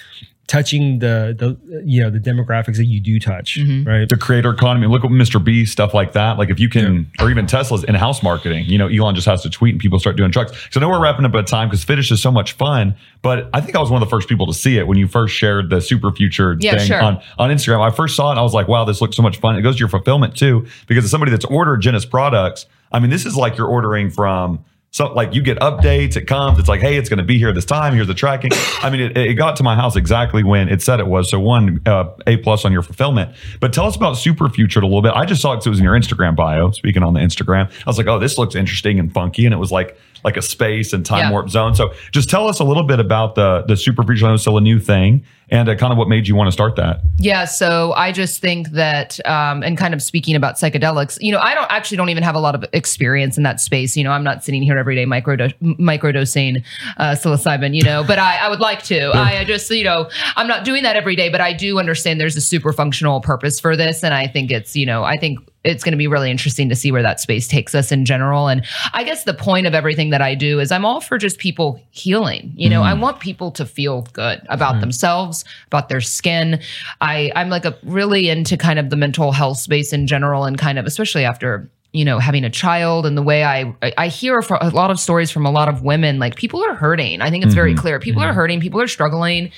touching the the you know the demographics that you do touch, mm-hmm. right? The creator economy. Look at MrBeast stuff like that. Like if you can, yeah. or even Tesla's in-house marketing. You know, Elon just has to tweet and people start doing trucks. So I know we're wrapping up at time because Fitish is so much fun. But I think I was one of the first people to see it when you first shared the super future yeah, thing sure. on on Instagram. I first saw it and I was like, wow, this looks so much fun. It goes to your fulfillment too because as somebody that's ordered Jenna's products, I mean, this is like you're ordering from so like you get updates, it comes, it's like, hey, it's going to be here this time. Here's the tracking. I mean, it, it, got to my house exactly when it said it was. So one, uh, A plus on your fulfillment. But tell us about Super Future a little bit. I just saw it because it was in your Instagram bio. Speaking on the Instagram, I was like, oh, this looks interesting and funky, and it was like like a space and time yeah. warp zone. So just tell us a little bit about the the Super Future. I know it's still a new thing and uh, kind of what made you want to start that. Yeah, so I just think that, um, and kind of speaking about psychedelics, you know, I don't actually don't even have a lot of experience in that space. You know, I'm not sitting here every day micro microdosing uh, psilocybin, you know, but I, I would like to. I, I just, you know, I'm not doing that every day, but I do understand there's a super functional purpose for this, and I think it's, you know, I think it's going to be really interesting to see where that space takes us in general. And I guess the point of everything that I do is I'm all for just people healing. You know, mm. I want people to feel good about mm. themselves, about their skin. I I'm like a really into kind of the mental health space in general and kind of especially after you know having a child and the way i i hear a lot of stories from a lot of women like people are hurting. I think it's mm-hmm. very clear. People mm-hmm. are hurting. People are struggling.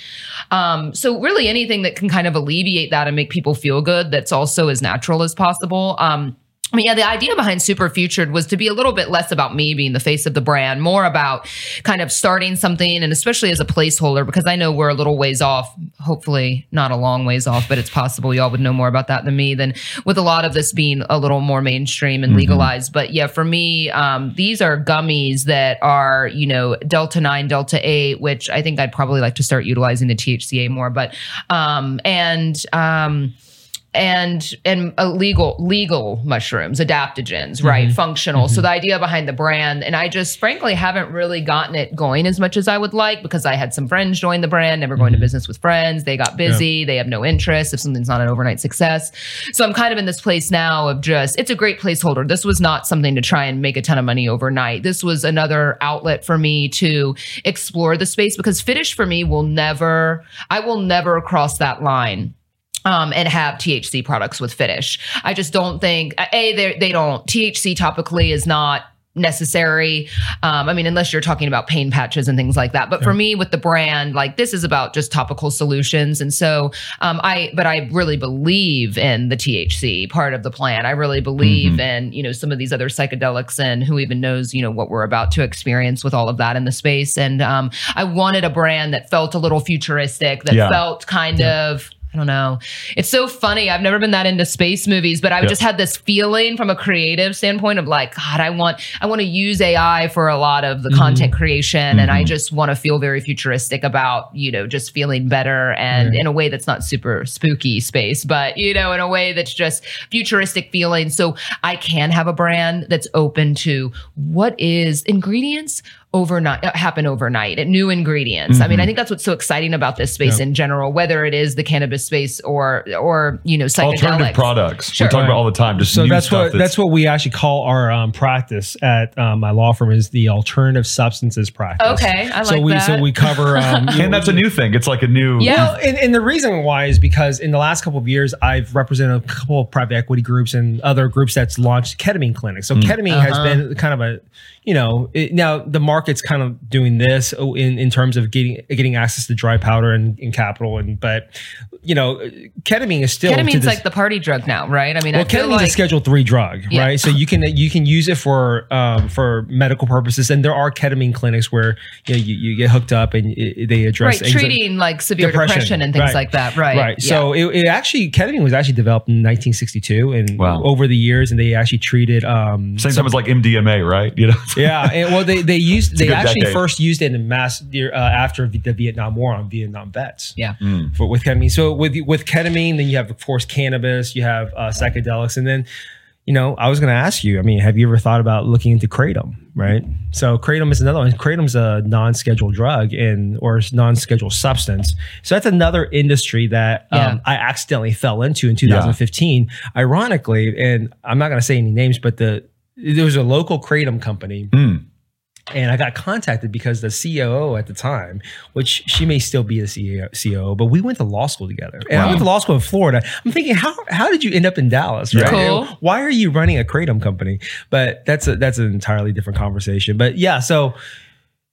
Um, so really anything that can kind of alleviate that and make people feel good that's also as natural as possible. Um, Mean, yeah, the idea behind Super Futured was to be a little bit less about me being the face of the brand, more about kind of starting something and especially as a placeholder, because I know we're a little ways off, hopefully not a long ways off, but it's possible y'all would know more about that than me than with a lot of this being a little more mainstream and mm-hmm. legalized. But yeah, for me, um, these are gummies that are, you know, Delta 9, Delta 8, which I think I'd probably like to start utilizing the THCA more. But, um, and, um, and and legal legal mushrooms adaptogens right mm-hmm. functional mm-hmm. so the idea behind the brand and i just frankly haven't really gotten it going as much as i would like because i had some friends join the brand never going mm-hmm. to business with friends they got busy yeah. they have no interest if something's not an overnight success so i'm kind of in this place now of just it's a great placeholder this was not something to try and make a ton of money overnight this was another outlet for me to explore the space because fitish for me will never i will never cross that line um, and have THC products with Fitish. I just don't think a they they don't THC topically is not necessary. Um, I mean, unless you're talking about pain patches and things like that. But yeah. for me, with the brand, like this is about just topical solutions. And so, um, I, but I really believe in the THC part of the plan. I really believe mm-hmm. in, you know, some of these other psychedelics and who even knows, you know, what we're about to experience with all of that in the space. And, um, I wanted a brand that felt a little futuristic, that yeah. felt kind yeah. of, I don't know. It's so funny. I've never been that into space movies, but I just had this feeling from a creative standpoint of like, God, I want I want to use AI for a lot of the mm-hmm. content creation, mm-hmm. and I mm-hmm. just want to feel very futuristic about you know just feeling better and in a way that's not super spooky space, but you know in a way that's just futuristic feeling. So I can have a brand that's open to what is ingredients overnight uh, happen overnight at new ingredients. Mm-hmm. I mean, I mm-hmm. think that's what's so exciting about this space yeah. in general, whether it is the cannabis space or or you know alternative products. Sure. We talk right. about all the time. Just so that's what that's, that's, what we actually call our um, practice at um, my law firm is the alternative substances practice. Okay, I like so we that. so we cover um, [LAUGHS] and know, that's a new thing. It's like a new yeah. and, and, the reason why is because in the last couple of years I've represented a couple of private equity groups and other groups that's launched ketamine clinics. So mm. ketamine uh-huh. has been kind of a you know, it, now the market's kind of doing this oh, in, in terms of getting getting access to dry powder and, and capital, and but you know, ketamine is still ketamine's like the party drug now, right? I mean, well, ketamine like, is a Schedule Three drug, yeah. right? So you can you can use it for um, for medical purposes, and there are ketamine clinics where you know, you, you get hooked up and it, they address right, treating like severe depression, depression and things right. like that, right? Right. Yeah. So it, it, actually ketamine was actually developed in 1962, and wow. over the years, and they actually treated um, same time as like MDMA, right? You know, [LAUGHS] yeah. And, well, they they used they actually decade. first used it in mass uh, after the Vietnam War on Vietnam vets. Yeah. Mm. For, with ketamine. So with with ketamine, then you have of course cannabis, you have uh, psychedelics, and then you know I was going to ask you. I mean, have you ever thought about looking into kratom? Right. So kratom is another one. Kratom's a non-scheduled drug and or non-scheduled substance. So that's another industry that yeah. um, I accidentally fell into in 2015. Yeah. Ironically, and I'm not going to say any names, but the there was a local kratom company. Mm. And I got contacted because the COO at the time, which she may still be the CEO, COO, but we went to law school together. And wow. I went to law school in Florida. I'm thinking, how how did you end up in Dallas? Right? Cool. Why are you running a kratom company? But that's a that's an entirely different conversation. But yeah, so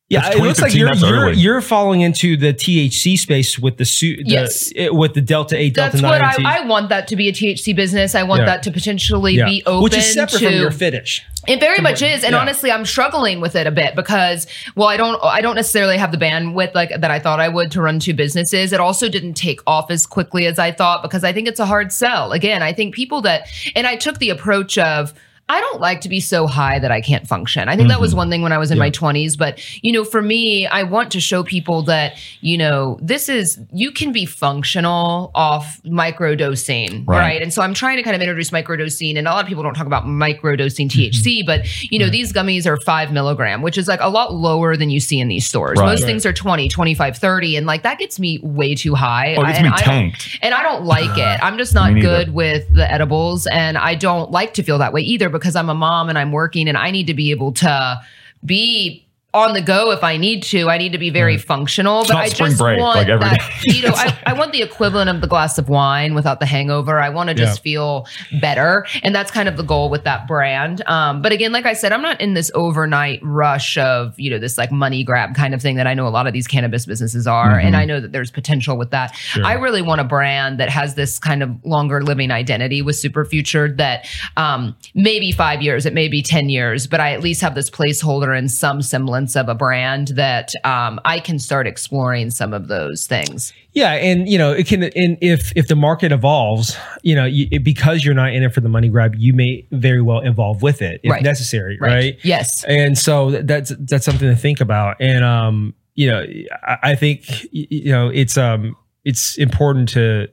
Yeah, it looks like you're you're, you're, falling into the THC space with the suit, yes, it, with the Delta Eight, Delta Nine. That's what I, I, want that to be a THC business. I want yeah. that to potentially yeah. be open, which is separate to, from your Fitish. It very much is, and yeah. honestly, I'm struggling with it a bit because, well, I don't, I don't necessarily have the bandwidth like that I thought I would to run two businesses. It also didn't take off as quickly as I thought because I think it's a hard sell. Again, I think people that, and I took the approach of I don't like to be so high that I can't function. I think mm-hmm. that was mm-hmm. one thing when I was in yeah. my 20s. But, you know, for me, I want to show people that, you know, this is, you can be functional off microdosing, right? right? And so I'm trying to kind of introduce microdosing. And a lot of people don't talk about microdosing THC, mm-hmm. but, you know, right. these gummies are five milligram, which is like a lot lower than you see in these stores. Right. Most things are 20, 25, 30. And like that gets me way too high. Oh, it gets and me I tanked. And I don't like it. [SIGHS] I'm just not good with the edibles. And I don't like to feel that way either because I'm a mom and I'm working and I need to be able to be on the go if I need to. I need to be very right. functional. It's but I just break, want like that, [LAUGHS] you know, I, I, want the equivalent of the glass of wine without the hangover. I want to just yeah. feel better. And that's kind of the goal with that brand. Um, but again, like I said, I'm not in this overnight rush of, you know, this like money grab kind of thing that I know a lot of these cannabis businesses are. Mm-hmm. And I know that there's potential with that. Sure. I really want a brand that has this kind of longer living identity with Super Future that um, maybe five years, it may be 10 years, but I at least have this placeholder in some semblance of a brand that um, I can start exploring some of those things. Yeah, and you know, it can. And if if the market evolves, you know, you, it, because you're not in it for the money grab, you may very well evolve with it if right. necessary, right. right? Yes. And so that's that's something to think about. And um, you know, I, I think you know it's um it's important to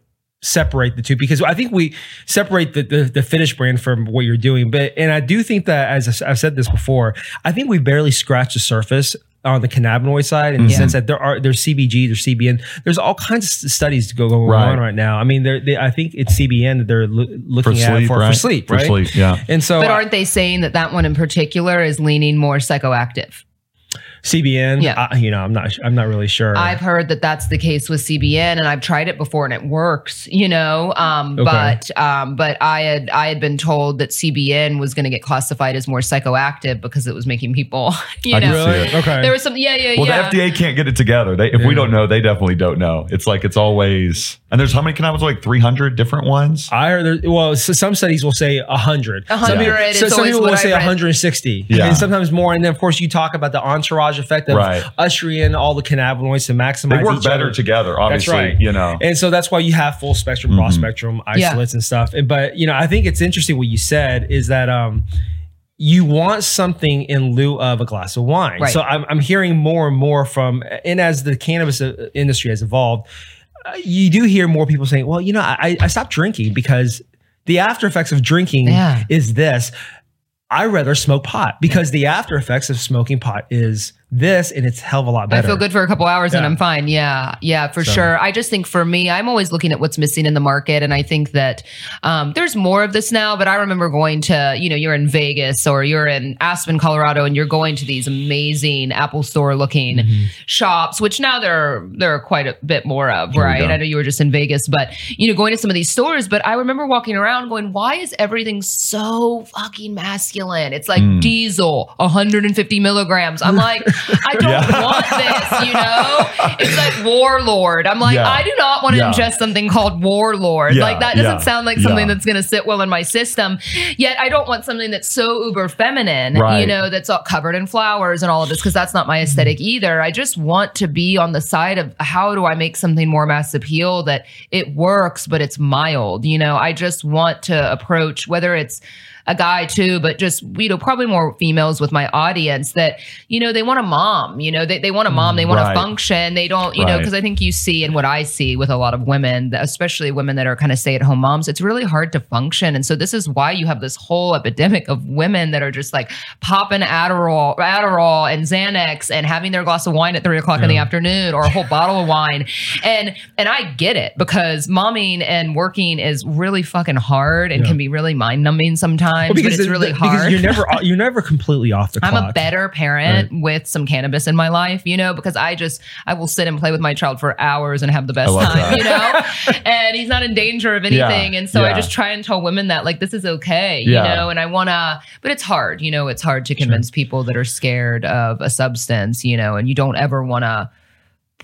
separate the two because I think we separate the, the, the Fitish brand from what you're doing. But and I do think that as I've said this before, I think we barely scratched the surface on the cannabinoid side in the mm-hmm. sense that there are there's CBG, there's CBN, there's all kinds of studies to go going right. on right now. I mean, they, I think it's CBN that they're lo- looking for at sleep, for, right? for sleep, right? For sleep, yeah. And so, but aren't they saying that that one in particular is leaning more psychoactive? CBN. Yeah, I, you know, I'm not. I'm not really sure. I've heard that that's the case with CBN, and I've tried it before, and it works. You know, um, okay. but um, but I had I had been told that CBN was going to get classified as more psychoactive because it was making people. [LAUGHS] You I know, really? okay. There was some. Yeah, yeah, well, yeah. Well, the FDA can't get it together. They, if yeah. we don't know, they definitely don't know. It's like it's always. And there's how many cannabinoids? Like 300 different ones. I heard. There, well, so some studies will say 100. 100. Some, some people will say 160. Yeah. And sometimes more. And then of course you talk about the entourage effect of right ushering in all the cannabinoids to maximize. They work better other. together, obviously. That's right. You know, and so that's why you have full spectrum, mm-hmm. broad spectrum isolates yeah. and stuff. But you know, I think it's interesting what you said is that um, you want something in lieu of a glass of wine. Right. So I'm, I'm hearing more and more from, and as the cannabis uh, industry has evolved, uh, you do hear more people saying, "Well, you know, I, I stopped drinking because." The after effects of drinking yeah. is this. I rather smoke pot because the after effects of smoking pot is this and it's hell of a lot better. I feel good for a couple hours yeah. and I'm fine. Yeah. Yeah, for so. sure. I just think for me, I'm always looking at what's missing in the market. And I think that um, there's more of this now, but I remember going to, you know, you're in Vegas or you're in Aspen, Colorado, and you're going to these amazing Apple store looking mm-hmm. shops, which now there, there are quite a bit more of, right? I know you were just in Vegas, but, you know, going to some of these stores, but I remember walking around going, why is everything so fucking masculine? It's like mm. diesel, 150 milligrams. I'm like, I don't yeah. want this, you know? It's like warlord. I'm like, yeah. I do not want to yeah. ingest something called warlord. Like that doesn't sound like something that's going to sit well in my system. Yet I don't want something that's so uber feminine, right. you know, that's all covered in flowers and all of this because that's not my aesthetic mm-hmm. either. I just want to be on the side of how do I make something more mass appeal that it works but it's mild, you know? I just want to approach whether it's a guy too, but just, you know, probably more females with my audience that, you know, they want a mom, you know, they, they want a mom, they want right. to function. They don't, you right. know, because I think you see and what I see with a lot of women, especially women that are kind of stay at home moms, it's really hard to function. And so this is why you have this whole epidemic of women that are just like popping Adderall, Adderall and Xanax and having their glass of wine at three o'clock yeah. in the afternoon or a whole bottle of wine. And, and I get it because momming and working is really fucking hard and yeah. can be really mind numbing sometimes times, well, because but it's really the, hard. Because you're never you're never completely off the [LAUGHS] I'm clock. a better parent right. with some cannabis in my life, you know, because I just I will sit and play with my child for hours and have the best time, that. you know. [LAUGHS] and he's not in danger of anything, yeah. and so yeah. I just try and tell women that like this is okay, you know. And I want to, but it's hard, you know. It's hard to convince sure. people that are scared of a substance, you know, and you don't ever want to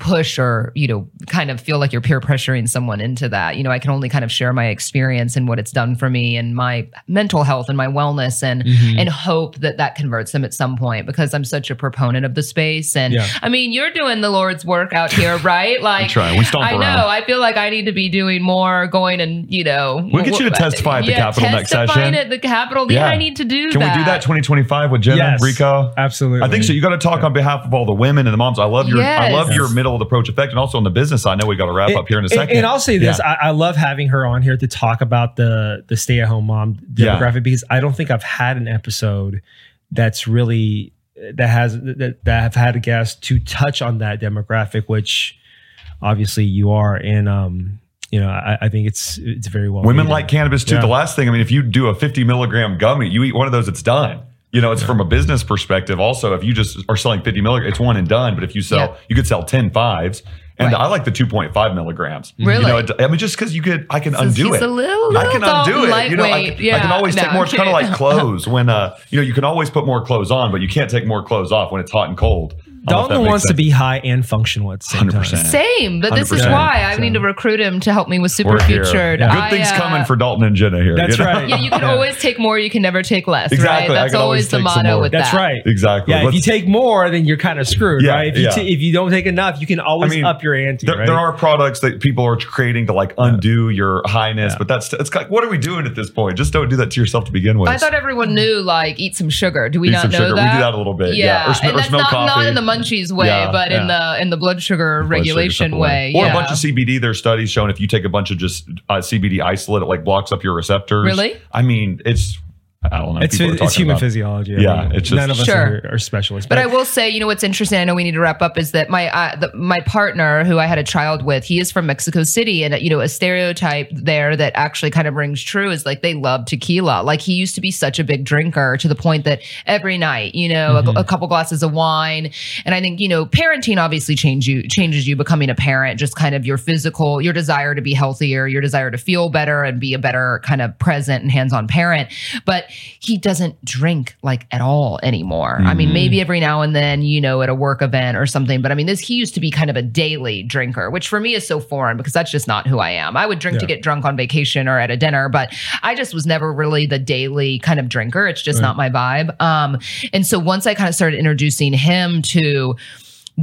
push or you know kind of feel like you're peer pressuring someone into that. You know i can only kind of share my experience and what it's done for me and my mental health and my wellness and mm-hmm. and hope that that converts them at some point because i'm such a proponent of the space. And yeah. i mean you're doing the lord's work out here [LAUGHS] right? Like trying. we stomp i around. know i feel like i need to be doing more going and you know we'll get you to testify at the yeah, capitol next session. at the capitol. Yeah, i need to do can that. we do that. 2025 with jenna yes, rico? Absolutely. I think so. You got to talk on behalf of all the women and the moms. I love your yes. i love your middle of the approach effect and also on the business side. I know we got to wrap up here in a second. And, I'll say this: yeah. I, I, love having her on here to talk about the the stay at home mom demographic yeah. because I don't think I've had an episode that's really that has that, that have had a guest to touch on that demographic, which obviously you are, and um, you know, I, I, think it's it's very well. Women like cannabis too. Yeah. The last thing, I mean, if you do a 50 milligram gummy, you eat one of those, it's done. You know, it's yeah. from a business perspective. Also, if you just are selling 50 milligrams, it's one and done. But if you sell, yeah. you could sell 10 fives and right. I like the 2.5 milligrams. Really? You know, I mean, just because you could, I can undo it. A little, I can undo it. You know, I, yeah. I can always no, take more. It's kind of like clothes. When uh, you know, you can always put more clothes on, but you can't take more clothes off when it's hot and cold. Daulton wants sense. to be high and functional at the same 100%. time. Same, but this 100%. is why I need to recruit him to help me with Super Futured. Yeah. Good I, things uh, coming for Daulton and Jenna here. That's you know? right. Yeah, you can yeah. always take more. You can never take less. Exactly. Right? That's always, always the motto with that's that. That's right. Exactly. Yeah. Let's, if you take more, then you're kind of screwed, yeah, right? If you, t- if you don't take enough, you can always I mean, up your ante. There, right? there, are products that people are creating to like undo your highness, but that's it's like, what are we doing at this point? Just don't do that to yourself to begin with. I thought everyone knew like eat some sugar. Do we not know that? We do that a little bit. Yeah. Or that's not in the munchies way, but in the in the blood sugar blood regulation sugar way. Or yeah. a bunch of CBD. There's studies showing if you take a bunch of just uh, CBD isolate, it like blocks up your receptors. Really? I mean, it's I don't know. It's, it's human about. physiology. I yeah, mean, it's just, none of us sure. are, are, specialists. But, but, I will say, you know, what's interesting. I know we need to wrap up. Is that my uh, the, my partner who I had a child with? He is from Mexico City, and you know, a stereotype there that actually kind of rings true is like they love tequila. Like he used to be such a big drinker to the point that every night, you know, mm-hmm. a, a, couple glasses of wine. And I think you know, parenting obviously change you changes you becoming a parent. Just kind of your physical, your desire to be healthier, your desire to feel better, and be a better kind of present and hands on parent. But he doesn't drink like at all anymore. Mm-hmm. I mean, mm-hmm. maybe every now and then, you know, at a work event or something. But I mean, this he used to be kind of a daily drinker, which for me is so foreign because that's just not who I am. I would drink yeah. to get drunk on vacation or at a dinner, but I just was never really the daily kind of drinker. It's just right. not my vibe. Um, and so once I kind of started introducing him to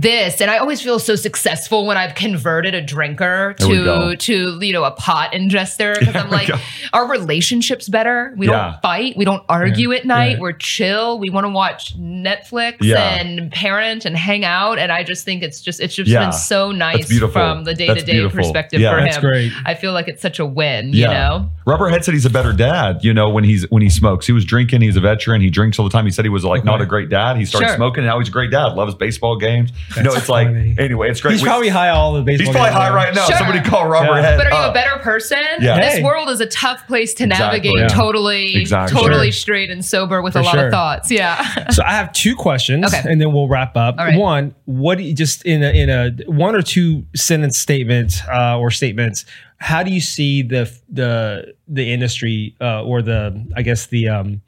this and i always feel so successful when i've converted a drinker to to you know a pot ingester because i'm like our relationships better. We yeah. don't fight. We don't argue yeah. at night. Yeah. we're chill. We want to watch netflix and parent and hang out and i just think it's just it's just been so nice from the day-to-day perspective for him. great. i feel like it's such a win you know? Rubberhead said he's a better dad you know when he's when he smokes. He was drinking he's a veteran he drinks all the time. He said he was like okay. not a great dad. He started sure. smoking and now he's a great dad. Loves baseball games no, it's like anyway, it's great. He's we, probably high all the baseball. He's probably high right now. Sure. Somebody call Robert yeah. Head. But are you up. a better person? Yeah. This hey. world is a tough place to navigate. Yeah. Totally, exactly. totally sure. straight and sober with For a lot sure. of thoughts. Yeah. [LAUGHS] so I have two questions, okay. and then we'll wrap up. Right. One, what do you just in a in a one or two sentence statement uh, or statements? How do you see the the the industry uh, or the I guess the um,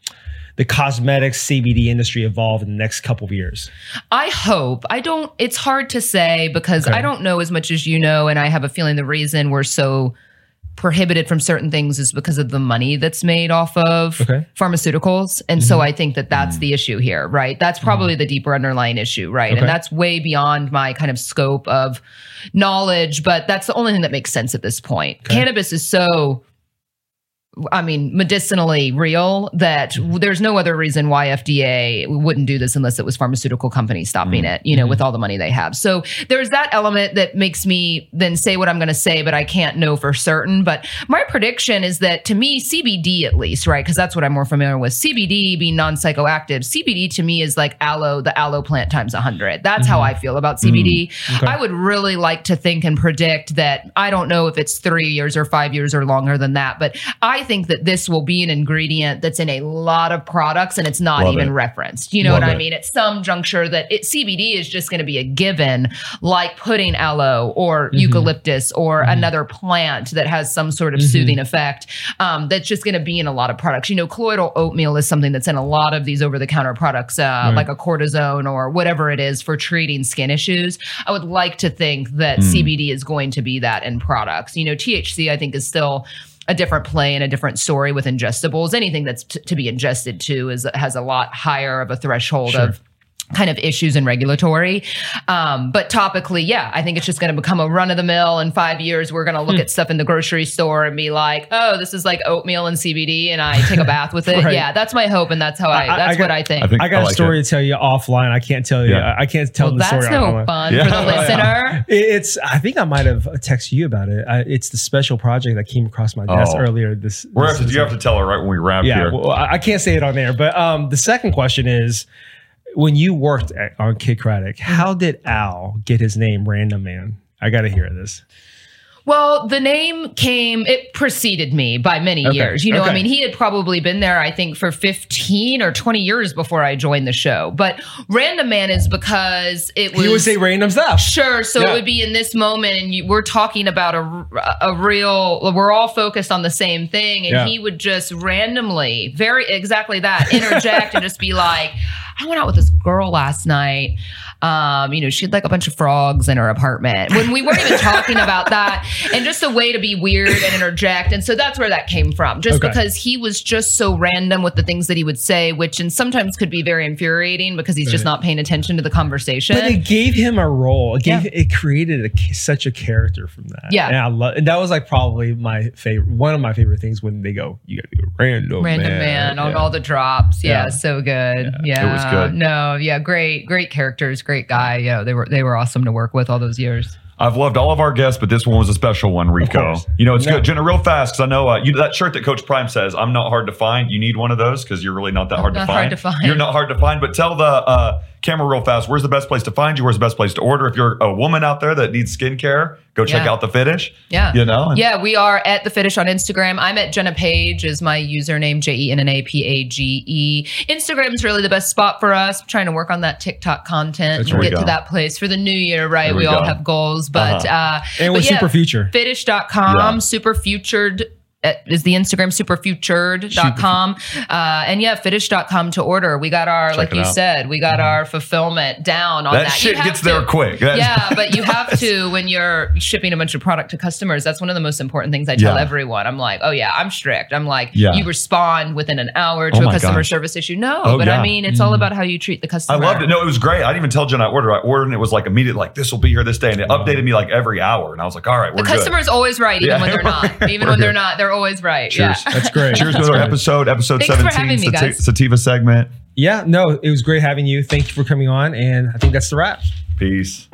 the cosmetics CBD industry evolve in the next couple of years? I hope. I don't, it's hard to say because okay. I don't know as much as you know. And I have a feeling the reason we're so prohibited from certain things is because of the money that's made off of okay. pharmaceuticals. And mm-hmm. so I think that that's mm-hmm. the issue here, right? That's probably mm-hmm. the deeper underlying issue, right? Okay. And that's way beyond my kind of scope of knowledge, but that's the only thing that makes sense at this point. Okay. Cannabis is so I mean, medicinally real that there's no other reason why FDA wouldn't do this unless it was pharmaceutical companies stopping mm-hmm. it, you know, mm-hmm. with all the money they have. So there's that element that makes me then say what I'm going to say, but I can't know for certain. But my prediction is that to me, CBD at least, right? Because that's what I'm more familiar with. CBD being non psychoactive, CBD to me is like aloe, the aloe plant times 100. That's mm-hmm. how I feel about CBD. Mm-hmm. Okay. I would really like to think and predict that I don't know if it's three years or five years or longer than that, but I think that this will be an ingredient that's in a lot of products and it's not Love even it. referenced. You know Love what I mean? At some juncture, that it, CBD is just going to be a given, like putting aloe or mm-hmm. eucalyptus or mm-hmm. another plant that has some sort of mm-hmm. soothing effect. Um, that's just going to be in a lot of products. You know, colloidal oatmeal is something that's in a lot of these over the counter products, uh, right. like a cortisone or whatever it is for treating skin issues. I would like to think that mm. CBD is going to be that in products. You know, THC, I think, is still a different play and a different story with ingestibles. Anything that's t- to be ingested to is has a lot higher of a threshold sure. of kind of issues and regulatory. Um, but topically, yeah, I think it's just going to become a run of the mill. In five years, we're going to look hmm. at stuff in the grocery store and be like, oh, this is like oatmeal and CBD, and I take a [LAUGHS] bath with it. right. Yeah, that's my hope, and that's how I. that's I got, what I think. I, think I got I like a story it. to tell you offline. I can't tell you. Yeah. I can't tell well, the that's story. That's no fun yeah. for the [LAUGHS] listener. It's. I think I might have texted you about it. it's the special project that came across my desk oh. earlier. This. We're this, have to, you have to tell her right when we wrap yeah, here. Well, I can't say it on there, but um, the second question is when you worked at, on Kidd Kraddick, mm-hmm. how did Al get his name Random Man? I got to hear this. Well, the name came, it preceded me by many okay. years. You know, okay. I mean, he had probably been there, I think, for 15 or 20 years before I joined the show. But Random Man is because it was. He would say random stuff. Sure. So yeah. it would be in this moment, and you, we're talking about a, a real, we're all focused on the same thing. And yeah. he would just randomly, very exactly that, interject and just be like, I went out with this girl last night. Um, you know, she had like a bunch of frogs in her apartment when we weren't even talking about that and just a way to be weird and interject. And so that's where that came from, just okay. because he was just so random with the things that he would say, which and sometimes could be very infuriating because he's right. just not paying attention to the conversation. But it gave him a role. It gave yeah. it created a, such a character from that. Yeah, and I love. And that was like probably my favorite, one of my favorite things when they go, "You got to be a random random man, man on all the drops." Yeah, yeah. so good. Yeah. yeah, it was good. No, yeah, great, great characters, great guy. Yeah, they were they were awesome to work with all those years. I've loved all of our guests, but this one was a special one, Rico. You know, it's yeah. good. Jenna, real fast, because I know uh, you, that shirt that Coach Prime says, I'm not hard to find. You need one of those because you're really not that hard, not to find. hard to find. You're not hard to find, but tell the uh, camera real fast. Where's the best place to find you? Where's the best place to order? If you're a woman out there that needs skincare, go check yeah. out the Fitish. Yeah. You know? yeah, we are at the Fitish on Instagram. I'm at Jenna Page is my username, J E N N A P A G E. Instagram is really the best spot for us. I'm trying to work on that TikTok content That's and get to that place for the new year, right? We, we, all have goals, but uh-huh. uh and with yeah, Super Future. Fitish.com, yeah. super futured is the Instagram superfutured.com. Uh, and yeah, fitish.com to order. We got our, Check like you out. said, we got mm-hmm. our fulfillment down on that. That shit gets to, there quick. Yeah, but you have [LAUGHS] to when you're shipping a bunch of product to customers. That's one of the most important things I tell yeah. everyone. I'm like, oh yeah, I'm strict. I'm like, yeah. you respond within an hour to oh a customer gosh. service issue. No, oh, but yeah. I mean, it's mm. all about how you treat the customer. I loved it. No, it was great. I didn't even tell Jen I ordered. I ordered and it was like immediate, like this will be here this day. And it updated me like every hour. And I was like, all right, we're The customer's good. always right, even when they're [LAUGHS] not. Even when they're not, they're always right. Cheers. Yeah. That's great. Cheers to our episode, episode Thanks 17, me, Sativa segment. Yeah, no, it was great having you. Thank you for coming on. And I think that's the wrap. Peace.